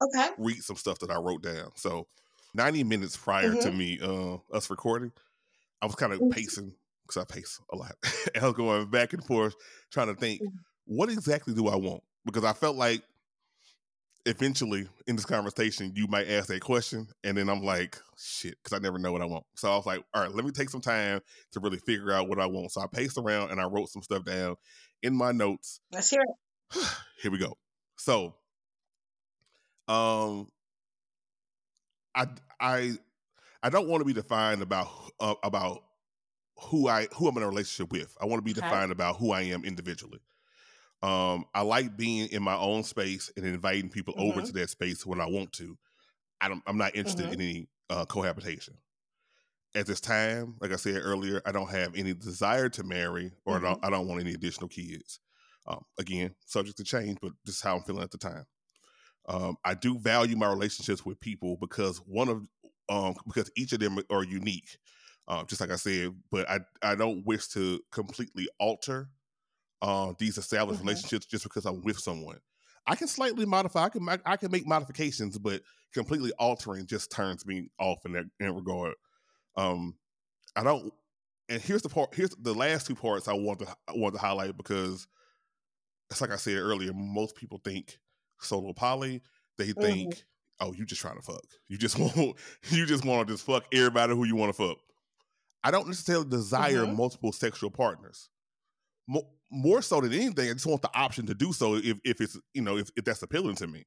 A: Okay.
B: read some stuff that I wrote down. So 90 minutes prior to
A: Mhm.
B: me uh us recording, I was kind of
A: Mhm.
B: pacing because I pace a lot. (laughs) I was going back and forth trying to think,
A: Mhm.
B: what exactly do I want? Because I felt like eventually in this conversation you might ask that question and then I'm like, shit, because I never know what I want. So I was like, all right, let me take some time to really figure out what I want. So I paced around and I wrote some stuff down in my notes
A: Let's hear it. (sighs)
B: here we go. So, um, I I I don't want to be defined about uh, about who I who I'm in a relationship with. I want to be
A: Okay.
B: defined about who I am individually. Um, I like being in my own space and inviting people over
A: Mhm.
B: to that space when I want to. I don't, I'm not interested
A: Mhm.
B: in any uh, cohabitation. At this time, like I said earlier, I don't have any desire to marry, or I, don't, I don't want any additional kids. Um, again, subject to change, but this is how I'm feeling at the time. Um, I do value my relationships with people because one of um, (laughs) because each of them are unique, um, just like I said. But I I don't wish to completely alter uh, these established
A: Mhm.
B: relationships just because I'm with someone. I can slightly modify. I can I can make modifications, but completely altering just turns me off in that in regard. Um, I don't. And here's the part. Here's the last two parts I want to I want to highlight because it's like I said earlier. Most people think solo poly. They
A: Mm-hmm.
B: think, oh, you just trying to fuck. You just (laughs) want you just want to just fuck everybody who you want to fuck. I don't necessarily desire
A: Mhm.
B: multiple sexual partners. Mo- more so than anything, I just want the option to do so if, if it's you know if, if that's appealing to me.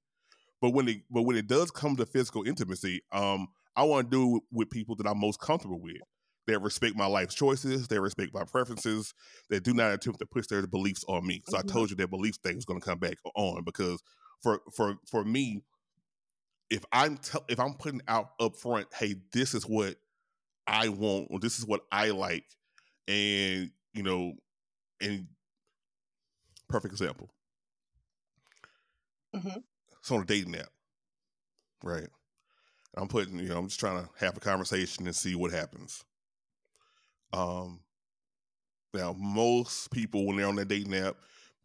B: But when it but when it does come to physical intimacy, um, I want to do it with people that I'm most comfortable with. They respect my life's choices, they respect my preferences, They do not attempt to push their beliefs on me. So
A: Mhm.
B: I told you that belief thing is going to come back on because for for for me, if I'm tell if I'm putting out up front, hey, this is what I want, or this is what I like, and you know, and perfect example.
A: Mhm.
B: It's on a dating app, right? I'm putting, you know, I'm just trying to have a conversation and see what happens. Um, now most people when they're on that dating app,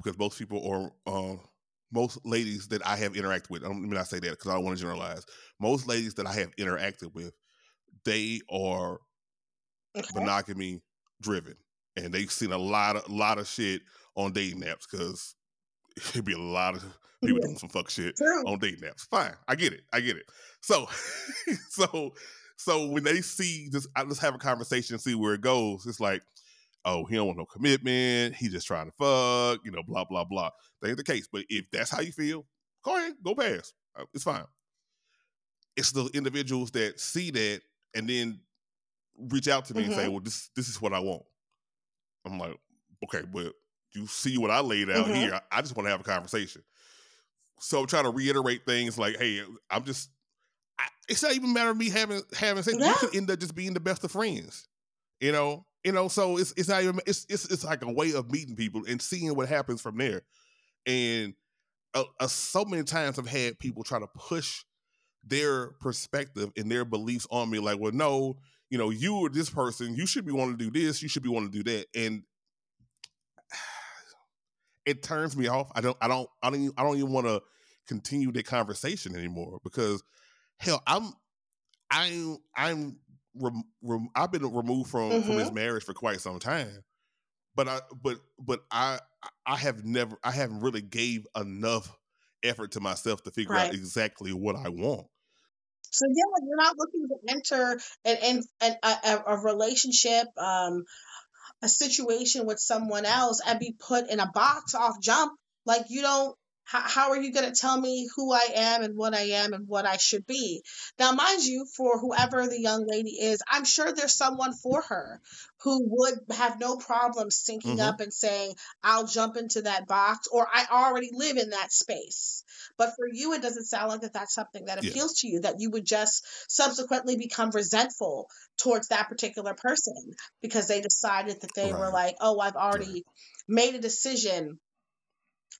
B: because most people are, uh, most ladies that I have interacted with, I don't let me not say that because I don't want to generalize. Most ladies that I have interacted with, they are
A: Okay.
B: monogamy driven, and they've seen a lot of lot of shit on dating apps because (laughs) it'd be a lot of people
A: Yeah.
B: doing some fuck shit
A: True.
B: on dating apps. Fine, I get it, I get it. So, (laughs) so, so when they see this, I just have a conversation and see where it goes. It's like, oh, he don't want no commitment. He just trying to fuck, you know, blah blah blah. That ain't the case. But if that's how you feel, go ahead, go past. Uh, It's fine. It's the individuals that see that and then reach out to me and say,
A: Mhm.
B: "Well, this this is what I want." I'm like, "Okay, but you see what I laid out
A: Mhm.
B: here. I, I just want to have a conversation." So I'm trying to reiterate things like, "Hey, I'm just." I, it's not even matter of me having having sex.
A: Yeah.
B: You could end up just being the best of friends. You know, you know. So it's it's not even it's it's it's like a way of meeting people and seeing what happens from there. And uh, uh, so many times I've had people try to push their perspective and their beliefs on me like well no you know you or this person you should be wanting to do this you should be wanting to do that and (sighs) it turns me off i don't i don't i don't even, i don't even want to continue the conversation anymore because hell i'm i'm i'm rem, rem, i've been removed from from this
A: Mhm.
B: marriage for quite some time but I but but I I have never I haven't really gave enough effort to myself to figure right. out exactly what I want.
A: So yeah, you're not looking to enter an, an, a, a relationship, um, a situation with someone else and be put in a box off jump. Like you don't how, how are you going to tell me who I am and what I am and what I should be? Now, mind you, for whoever the young lady is, I'm sure there's someone for her who would have no problem syncing mm-hmm. up and saying, I'll jump into that box or I already live in that space. But for you, it doesn't sound like that that's something that appeals yeah. to you, that you would just subsequently become resentful towards that particular person because they decided that they right. were like, oh, I've already right. made a decision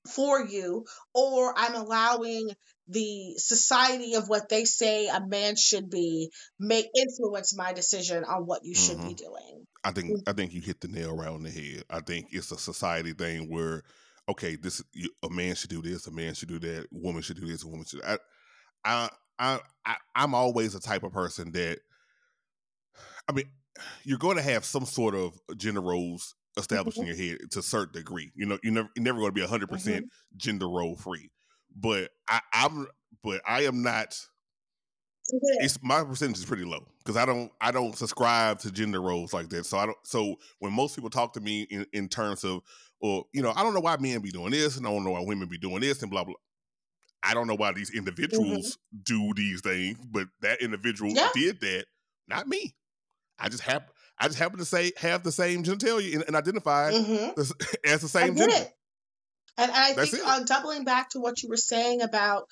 A: for you, or I'm allowing the society of what they say a man should be may influence my decision on what you should mm-hmm. be doing.
B: I think mm. I think you hit the nail right on the head. I think it's a society thing where okay, this a man should do this, a man should do that, a woman should do this, a woman should. I, I, I, I I'm always the type of person that. I mean, you're going to have some sort of gender roles established mm-hmm. in your head to a certain degree. You know, you're never you're never going to be 100 mm-hmm. percent gender role free. But I, I'm but I am not. It's my percentage is pretty low because I don't I don't subscribe to gender roles like that. So I don't. So when most people talk to me in, in terms of, or you know, I don't know why men be doing this, and I don't know why women be doing this, and blah blah. I don't know why these individuals mm-hmm. do these things, but that individual yeah. did that, not me. I just have I just happen to say have the same genitalia and, and identify mm-hmm. (laughs) as the same gender. It.
A: And, I That's think uh, doubling back to what you were saying about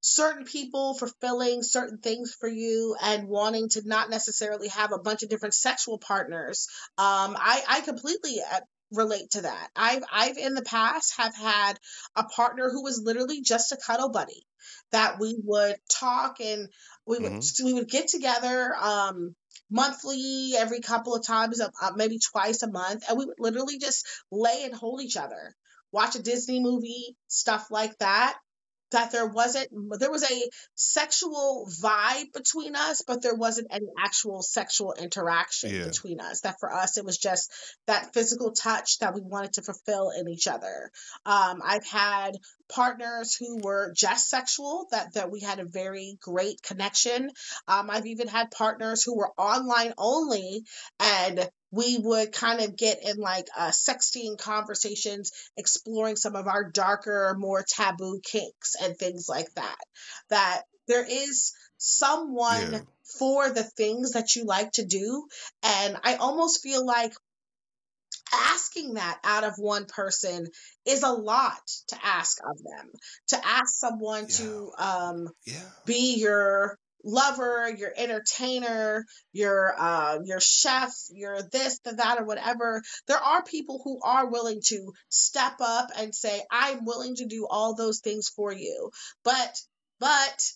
A: certain people fulfilling certain things for you and wanting to not necessarily have a bunch of different sexual partners, um, I, I completely uh, relate to that. I've I've in the past have had a partner who was literally just a cuddle buddy that we would talk and we would mm-hmm. we would get together um monthly, every couple of times, uh, maybe twice a month, and we would literally just lay and hold each other, watch a Disney movie, stuff like that that there wasn't there was a sexual vibe between us but there wasn't any actual sexual interaction yeah. between us. That for us it was just that physical touch that we wanted to fulfill in each other. Um, i've had partners who were just sexual that that we had a very great connection. Um, i've even had partners who were online only and we would kind of get in like uh, sexting conversations, exploring some of our darker, more taboo kinks and things like that. That there is someone yeah. for the things that you like to do. And I almost feel like asking that out of one person is a lot to ask of them to ask someone yeah. to um, yeah. be your lover, your entertainer, your uh, your chef, your this, the that, or whatever. There are people who are willing to step up and say, "I'm willing to do all those things for you," but but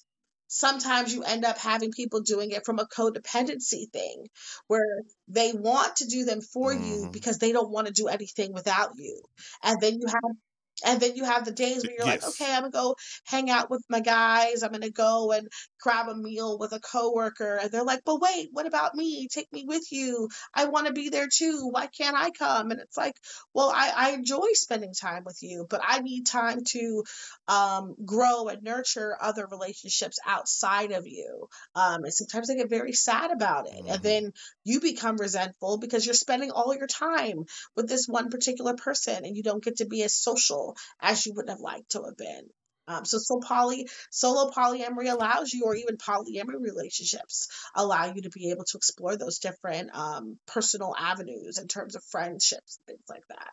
A: sometimes you end up having people doing it from a codependency thing where they want to do them for mm-hmm. you because they don't want to do anything without you and then you have and then you have the days where you're yes. like, okay, I'm gonna go hang out with my guys. I'm gonna go and grab a meal with a coworker. And they're like, but wait, what about me? Take me with you. I want to be there too. Why can't I come? And it's like, well, I, I enjoy spending time with you, but I need time to um, grow and nurture other relationships outside of you. Um, and sometimes I get very sad about it. Mm-hmm. And then you become resentful because you're spending all your time with this one particular person and you don't get to be as social as you would have liked to have been. Um, so, so poly, solo polyamory allows you, or even polyamory relationships allow you to be able to explore those different um, personal avenues in terms of friendships things like that.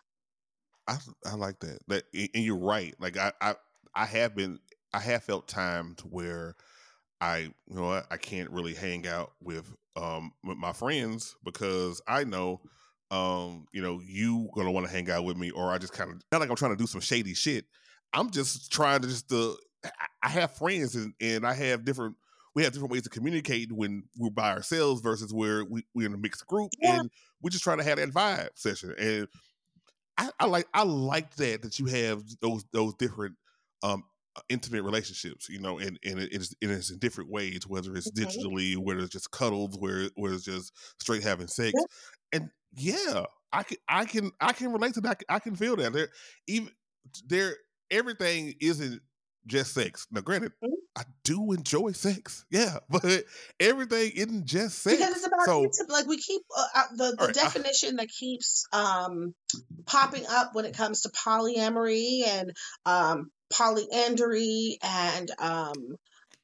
B: I, I like that. That and you're right. Like I, I, I have been, I have felt times where I, you know, I can't really hang out with um with my friends because I know um, you know, you gonna want to hang out with me, or I just kind of not like I'm trying to do some shady shit. I'm just trying to just uh, I have friends and and I have different we have different ways to communicate when we're by ourselves versus where we, we're in a mixed group yeah. and we're just trying to have that vibe session. And I, I like I like that that you have those those different um intimate relationships, you know, and, and it is it is in different ways, whether it's digitally, whether it's just cuddles, where where it's just straight having sex. Yeah. And yeah, I can I can I can relate to that. I can feel that. There even there everything isn't just sex. Now, granted, mm-hmm. I do enjoy sex, (laughs) yeah, (laughs) but everything isn't just sex.
A: Because it's about so, like we keep uh, uh the, the right, definition I, that keeps um, popping up when it comes to polyamory and um, polyandry and um,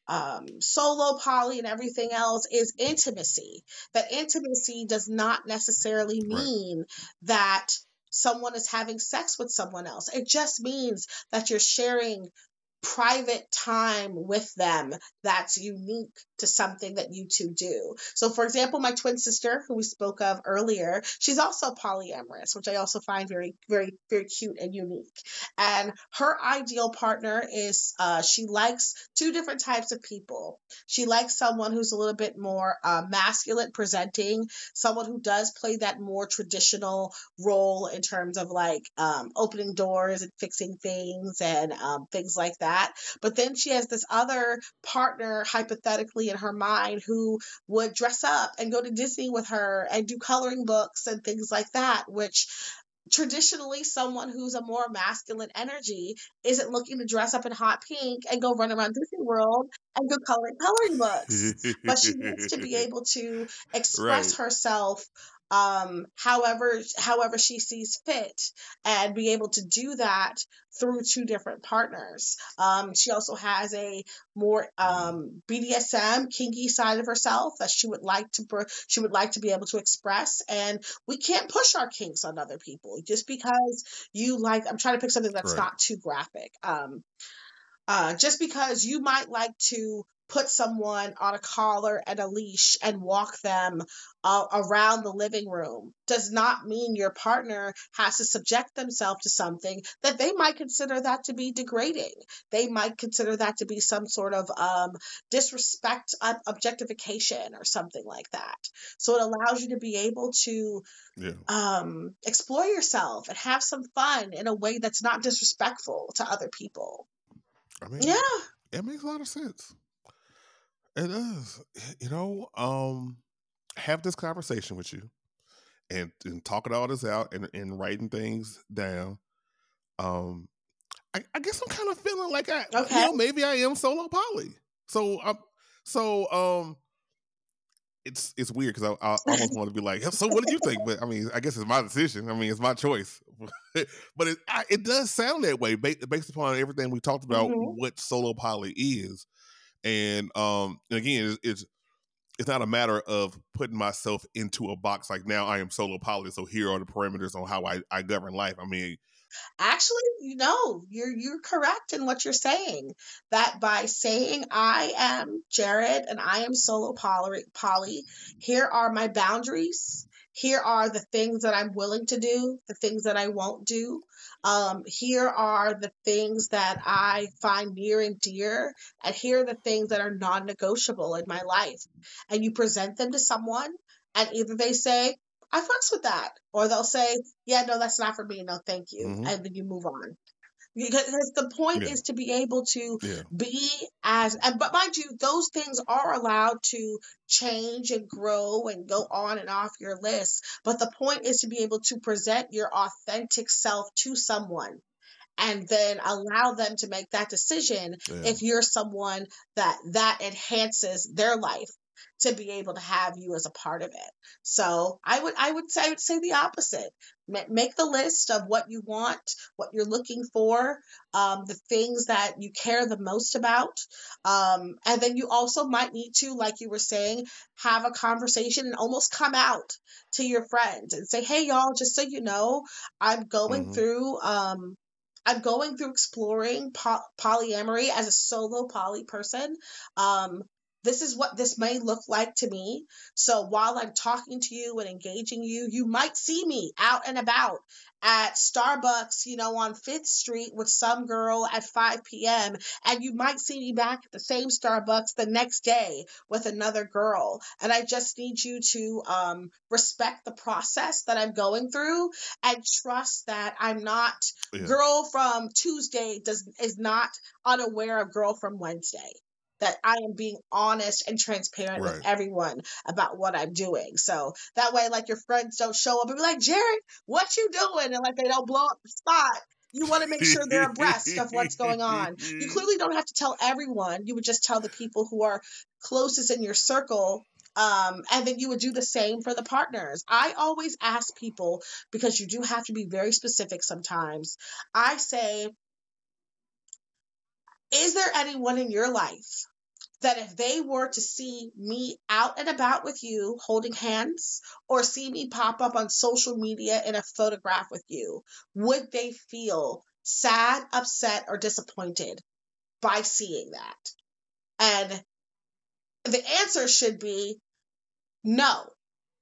A: um, solo poly and everything else is intimacy. That intimacy does not necessarily mean right. that someone is having sex with someone else. It just means that you're sharing private time with them that's unique to something that you two do. So, for example, my twin sister, who we spoke of earlier, she's also polyamorous, which I also find very, very, very cute and unique. And her ideal partner is uh, she likes two different types of people. She likes someone who's a little bit more uh, masculine presenting, someone who does play that more traditional role in terms of like um, opening doors and fixing things and um, things like that. But then she has this other partner, hypothetically in her mind who would dress up and go to Disney with her and do coloring books and things like that, which traditionally someone who's a more masculine energy isn't looking to dress up in hot pink and go run around Disney World and go coloring coloring books. but she needs to be (laughs) able to express right. herself um, however however she sees fit and be able to do that through two different partners. Um, she also has a more um, BDSM kinky side of herself that she would like to she would like to be able to express, and we can't push our kinks on other people just because you like. I'm trying to pick something that's right. not too graphic. Um, uh, just because you might like to put someone on a collar and a leash and walk them uh, around the living room does not mean your partner has to subject themselves to something that they might consider that to be degrading. They might consider that to be some sort of um, disrespect, objectification, or something like that. So it allows you to be able to yeah. um, explore yourself and have some fun in a way that's not disrespectful to other people.
B: I mean, yeah, it makes a lot of sense. It does. You know, um, have this conversation with you and, and talking all this out and, and writing things down. Um, I, I guess I'm kind of feeling like I, okay. you know, maybe I am solo poly. So, I'm, so, um, it's it's weird because I, I, almost want to be like, so what do you think? But I mean, I guess it's my decision. I mean, it's my choice. (laughs) but it I, it does sound that way based upon everything we talked about. Mm-hmm. What solo poly is, and um, again, it's, it's, it's not a matter of putting myself into a box like now I am solo poly, so here are the parameters on how I, I govern life. I mean,
A: actually, you know, you're you're correct in what you're saying. That by saying I am Jared and I am solo poly, poly here are my boundaries here are the things that I'm willing to do, the things that I won't do. Um, here are the things that I find near and dear, and here are the things that are non negotiable in my life. And you present them to someone, and either they say, I fucks with that, or they'll say, Yeah, no, that's not for me, no, thank you. Mm-hmm. And then you move on because the point yeah. is to be able to yeah. be as and but mind you those things are allowed to change and grow and go on and off your list but the point is to be able to present your authentic self to someone and then allow them to make that decision yeah. if you're someone that that enhances their life to be able to have you as a part of it. So I would I would say I would say the opposite. Make the list of what you want, what you're looking for, um, the things that you care the most about, um, and then you also might need to, like you were saying, have a conversation and almost come out to your friends and say, "Hey, y'all, just so you know, I'm going mm-hmm. through." Um, I'm going through exploring po- polyamory as a solo poly person. Um, this is what this may look like to me. So while I'm talking to you and engaging you, you might see me out and about at Starbucks, you know, on Fifth Street with some girl at 5 p.m. And you might see me back at the same Starbucks the next day with another girl. And I just need you to um, respect the process that I'm going through and trust that I'm not yeah. girl from Tuesday does is not unaware of girl from Wednesday. That I am being honest and transparent
B: Right.
A: with everyone about what I'm doing. So that way, like your friends don't show up and be like, Jared, what you doing? And like they don't blow up the spot. You want to make sure they're abreast of what's going on. You (laughs) clearly don't have to tell everyone. You would just tell the people who are closest in your circle. Um, and then you would do the same for the partners. I always ask people because you do have to be very specific sometimes. I say, is there anyone in your life that if they were to see me out and about with you holding hands or see me pop up on social media in a photograph with you, would they feel sad, upset, or disappointed by seeing that? And the answer should be no,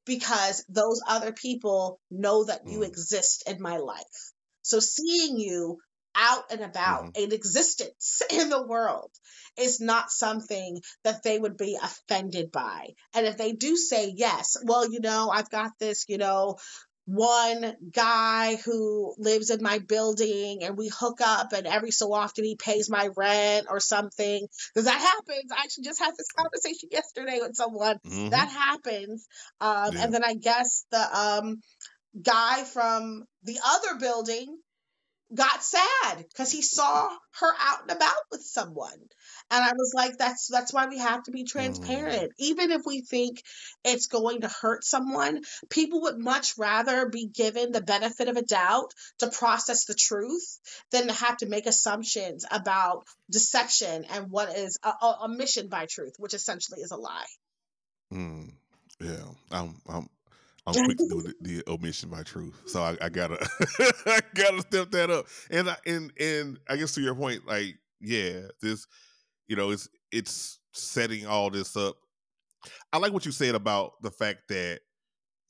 A: because those other people know that you
B: Mm.
A: exist in my life. So seeing you out and about in existence (laughs) in the world is not something that they would be offended by. And if they do say yes, well, you know, I've got this, you know, one guy who lives in my building and we hook up and every so often he pays my rent or something because that happens i actually just had this conversation (laughs) yesterday with someone
B: Mhm.
A: that happens um,
B: Yeah.
A: and then i guess the um, guy from the other building got sad because he saw her out and about with someone. And i was like that's that's why we have to be transparent. Even if we think it's going to hurt someone people would much rather be given the benefit of a doubt to process the truth than to have to make assumptions about deception and what is a, a, a mission by truth which essentially is a lie.
B: Mm, yeah, I'm I'm I'm quick to do the, the omission by truth, so I, I gotta (laughs) I gotta step that up. And I, and and I guess to your point, like yeah, this you know it's it's setting all this up. I like what you said about the fact that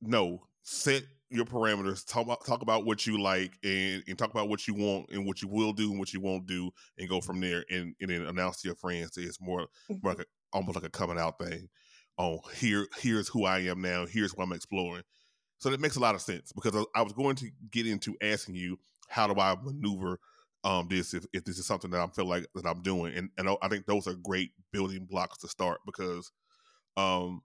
B: no set your parameters talk about talk about what you like and, and talk about what you want and what you will do and what you won't do and go from there and, and then announce to your friends it's more, more like a, almost like a coming out thing oh here here's who i am now here's what i'm exploring. So that makes a lot of sense because i, I was going to get into asking you how do i maneuver um this if, if this is something that i feel like that i'm doing? And, and i think those are great building blocks to start because um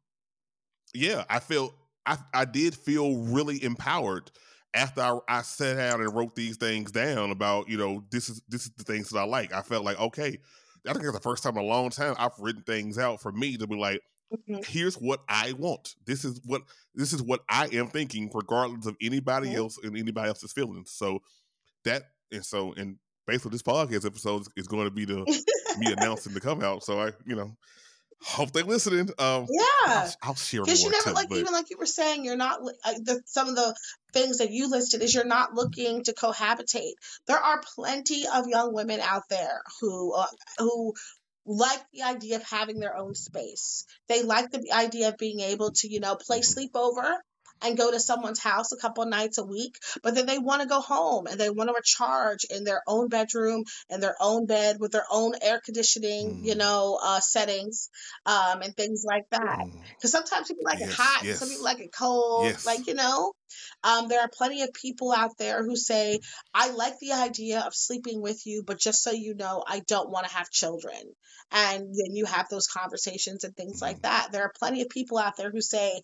B: yeah i feel i i did feel really empowered after I, I sat down and wrote these things down about you know this is this is the things that i like. I felt like okay i think it's the first time in a long time i've written things out for me to be like
A: Mhm.
B: here's what i want this is what this is what i am thinking regardless of anybody
A: Mhm.
B: else and anybody else's feelings so that and so and basically this podcast episode is, going to be the me announcing the come out so i you know hope they're listening um
A: yeah
B: I'll, I'll share
A: Because you never
B: too,
A: like
B: but
A: even like you were saying, you're not uh, the, some of the things that you listed is you're not looking to cohabitate. There are plenty of young women out there who uh, who like the idea of having their own space. They like the idea of being able to you know play
B: Mhm.
A: sleepover and go to someone's house a couple nights a week, but then they want to go home and they want to recharge in their own bedroom in their own bed with their own air conditioning, you
B: Mm.
A: know, uh, settings um, and things like that.
B: Mm,
A: Because sometimes people like it hot,
B: yes.
A: some people like it cold.
B: Yes.
A: Like, you know, um, there are plenty of people out there who say, I like the idea of sleeping with you, but just so you know, I don't want to have children. And then you have those conversations and things like
B: Mhm.
A: that. There are plenty of people out there who say,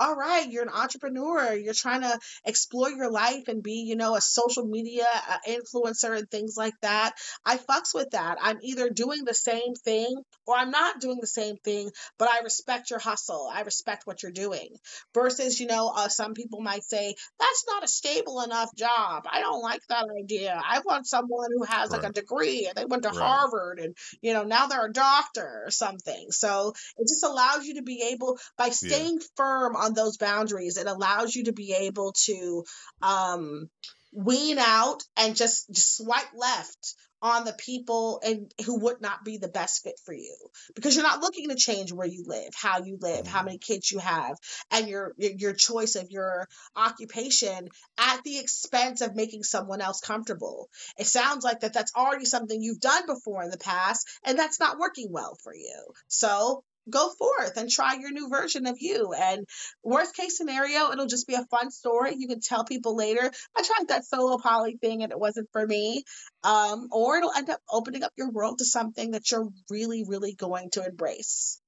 A: all right, you're an entrepreneur. You're trying to explore your life and be, you know, a social media uh, influencer and things like that. I fucks with that. I'm either doing the same thing or I'm not doing the same thing, but I respect your hustle. I respect what you're doing. Versus, you know, uh, some people might say, that's not a stable enough job. I don't like that idea. I want someone who has like a degree and they went to
B: Right.
A: Harvard and, you know, now they're a doctor or something. So it just allows you to be able, by staying firm on those boundaries, it allows you to be able to um, wean out and just, just swipe left on the people and who would not be the best fit for you. Because you're not looking to change where you live how you live how many kids you have and your your choice of your occupation at the expense of making someone else comfortable. It sounds like that that's already something you've done before in the past and that's not working well for you. So go forth and try your new version of you. And worst case scenario, it'll just be a fun story. You can tell people later, I tried that solo poly thing and it wasn't for me. Um, or it'll end up opening up your world to something that you're really, really going to embrace.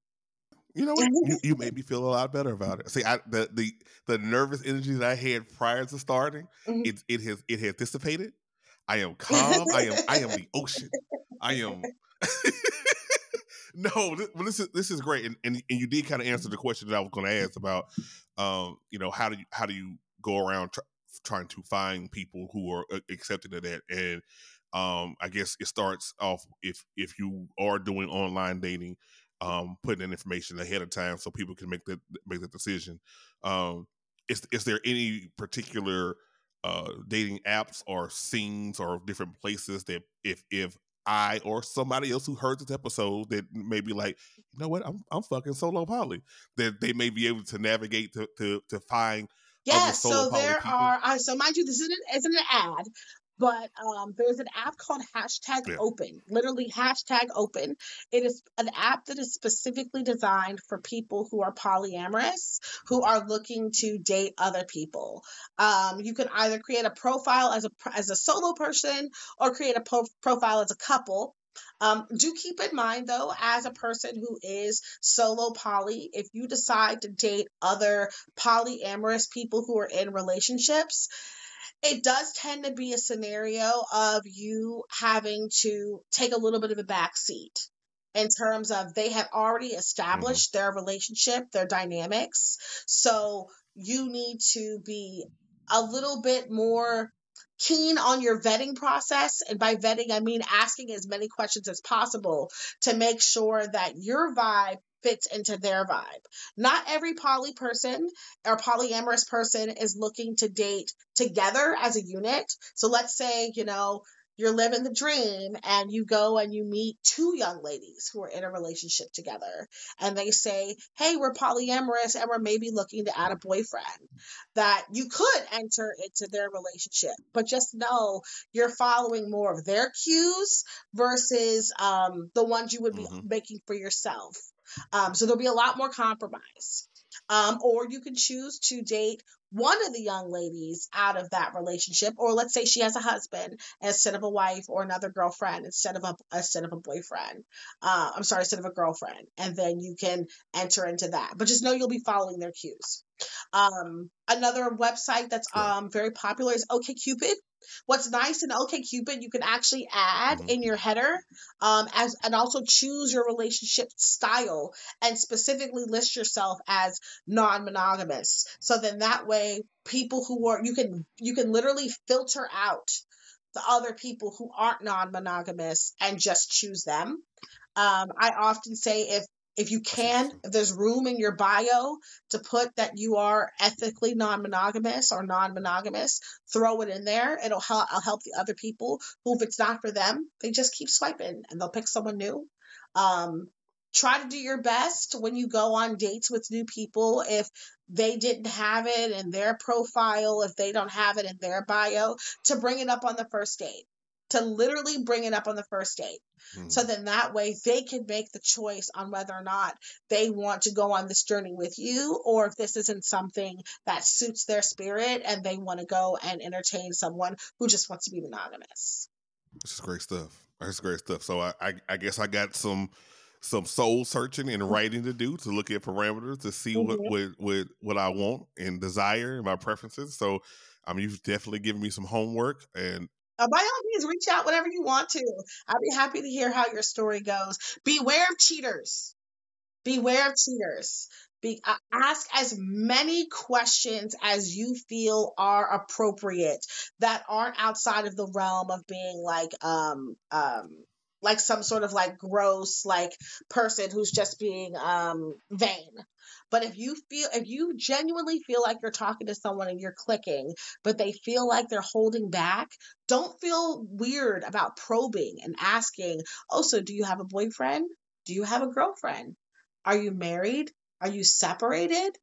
B: You know what? you, you made me feel a lot better about it. See, I, the the the nervous energy that I had prior to starting, mm-hmm. it it has it has dissipated. I am calm. I am I am the ocean. I am. (laughs) no, this, this is this is great, and, and and you did kind of answer the question that I was going to ask about, um, you know, how do you how do you go around tr- trying to find people who are uh, accepting of that, and um, I guess it starts off if if you are doing online dating, um, putting in information ahead of time so people can make that make the decision. Um, is is there any particular uh, dating apps or scenes or different places that if if I or somebody else who heard this episode that may be like, you know what, I'm I'm fucking solo poly, that they may be able to navigate to to, to find.
A: Yes, so there people. are. Uh, so mind you, this isn't isn't an ad, but um, there's an app called hashtag yeah. open literally hashtag open. It is an app that is specifically designed for people who are polyamorous who are looking to date other people. Um, you can either create a profile as a as a solo person or create a po- profile as a couple. Um, do keep in mind though, as a person who is solo poly, if you decide to date other polyamorous people who are in relationships, it does tend to be a scenario of you having to take a little bit of a back seat in terms of they have already mm-hmm. established mm-hmm. their relationship, their dynamics. So you need to be a little bit more keen on your vetting process. And by vetting, I mean asking as many questions as possible to make sure that your vibe fits into their vibe. Not every poly person or polyamorous person is looking to date together as a unit. So let's say, you know, you're living the dream and you go and you meet two young ladies who are in a relationship together and they say hey we're polyamorous and we're maybe looking to add a boyfriend that you could enter into their relationship but just know you're following more of their cues versus um, the ones you would be mm-hmm. making for yourself um, so there'll be a lot more compromise. Um, or you can choose to date one of the young ladies out of that relationship, or let's say she has a husband instead of a wife, or another girlfriend instead of a instead of a boyfriend. Uh, I'm sorry, instead of a girlfriend, and then you can enter into that. But just know you'll be following their cues. Um, another website that's um, very popular is OkCupid. What's nice in OkCupid, you can actually add mm-hmm. in your header um, as and also choose your relationship style and specifically list yourself as non-monogamous. So then that way, people who are you can you can literally filter out the other people who aren't non-monogamous and just choose them. Um, I often say if if you can, if there's room in your bio to put that you are ethically non-monogamous or non-monogamous, throw it in there. It'll help. I'll help the other people who, if it's not for them, they just keep swiping and they'll pick someone new. Um, try to do your best when you go on dates with new people. If they didn't have it in their profile, if they don't have it in their bio, to bring it up on the first date to literally bring it up on the first date. Mm-hmm. So then that way they can make the choice on whether or not they want to go on this journey with you or if this isn't something that suits their spirit and they want to go and entertain someone who just wants to be monogamous.
B: This is great stuff. That's great stuff. So I, I, I guess I got some some soul searching and mm-hmm. writing to do to look at parameters to see mm-hmm. what, what what what I want and desire and my preferences. So I mean, you've definitely given me some homework, and
A: uh, by all means, reach out whenever you want to. I'd be happy to hear how your story goes. Beware of cheaters. Beware of cheaters. Be, uh, ask as many questions as you feel are appropriate that aren't outside of the realm of being like um um like some sort of like gross like person who's just being um vain but if you feel, if you genuinely feel like you're talking to someone and you're clicking, but they feel like they're holding back, don't feel weird about probing and asking, oh, so do you have a boyfriend? Do you have a girlfriend? Are you married? Are you separated?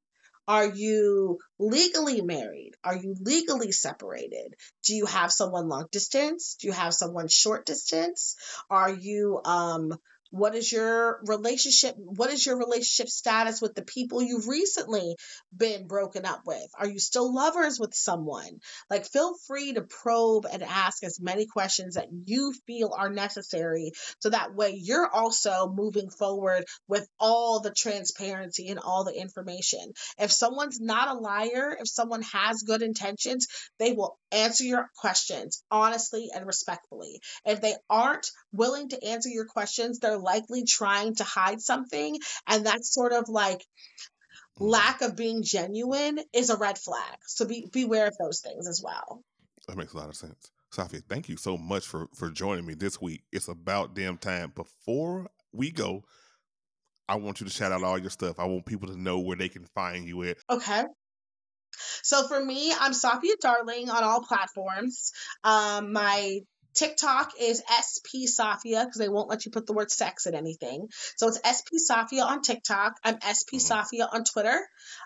A: Are you legally married? Are you legally separated? Do you have someone long distance? Do you have someone short distance? Are you um What is your relationship? What is your relationship status with the people you've recently been broken up with? Are you still lovers with someone? Like, feel free to probe and ask as many questions that you feel are necessary so that way you're also moving forward with all the transparency and all the information. If someone's not a liar, if someone has good intentions, they will answer your questions honestly and respectfully. If they aren't willing to answer your questions, they're likely trying to hide something. And that's sort of like lack of being genuine is a red flag. So be beware of those things as well.
B: That makes a lot of sense. Safiya, thank you so much for for joining me this week. It's about damn time. Before we go, I want you to shout out all your stuff. I want people to know where they can find you at.
A: Okay. So for me, I'm Safiya Darling on all platforms. Um, my TikTok is SP Safiya because they won't let you put the word sex in anything. So it's SP Safiya on TikTok. I'm SP mm-hmm. Safiya on Twitter.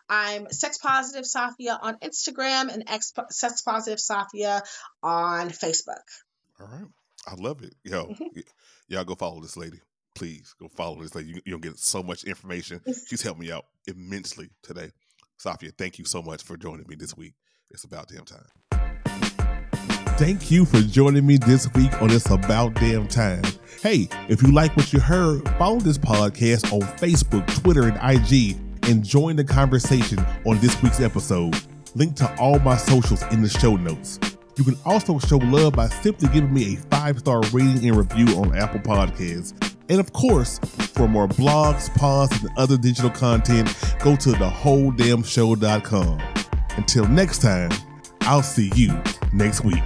A: I'm Sex Positive Safiya on Instagram and X- Sex Positive Safiya on Facebook.
B: All right. I love it. Yo, (laughs) mm-hmm. y'all go follow this lady. Please go follow this lady. You, you'll get so much information. (laughs) She's helped me out immensely today. Safiya, thank you so much for joining me this week. It's about damn time. Thank you for joining me this week on It's About Damn Time. Hey, if you like what you heard, follow this podcast on Facebook, Twitter, and IG and join the conversation on this week's episode. Link to all my socials in the show notes. You can also show love by simply giving me a five star rating and review on Apple Podcasts. And of course, for more blogs, pods, and other digital content, go to thewholedamnshow.com. Until next time, I'll see you next week.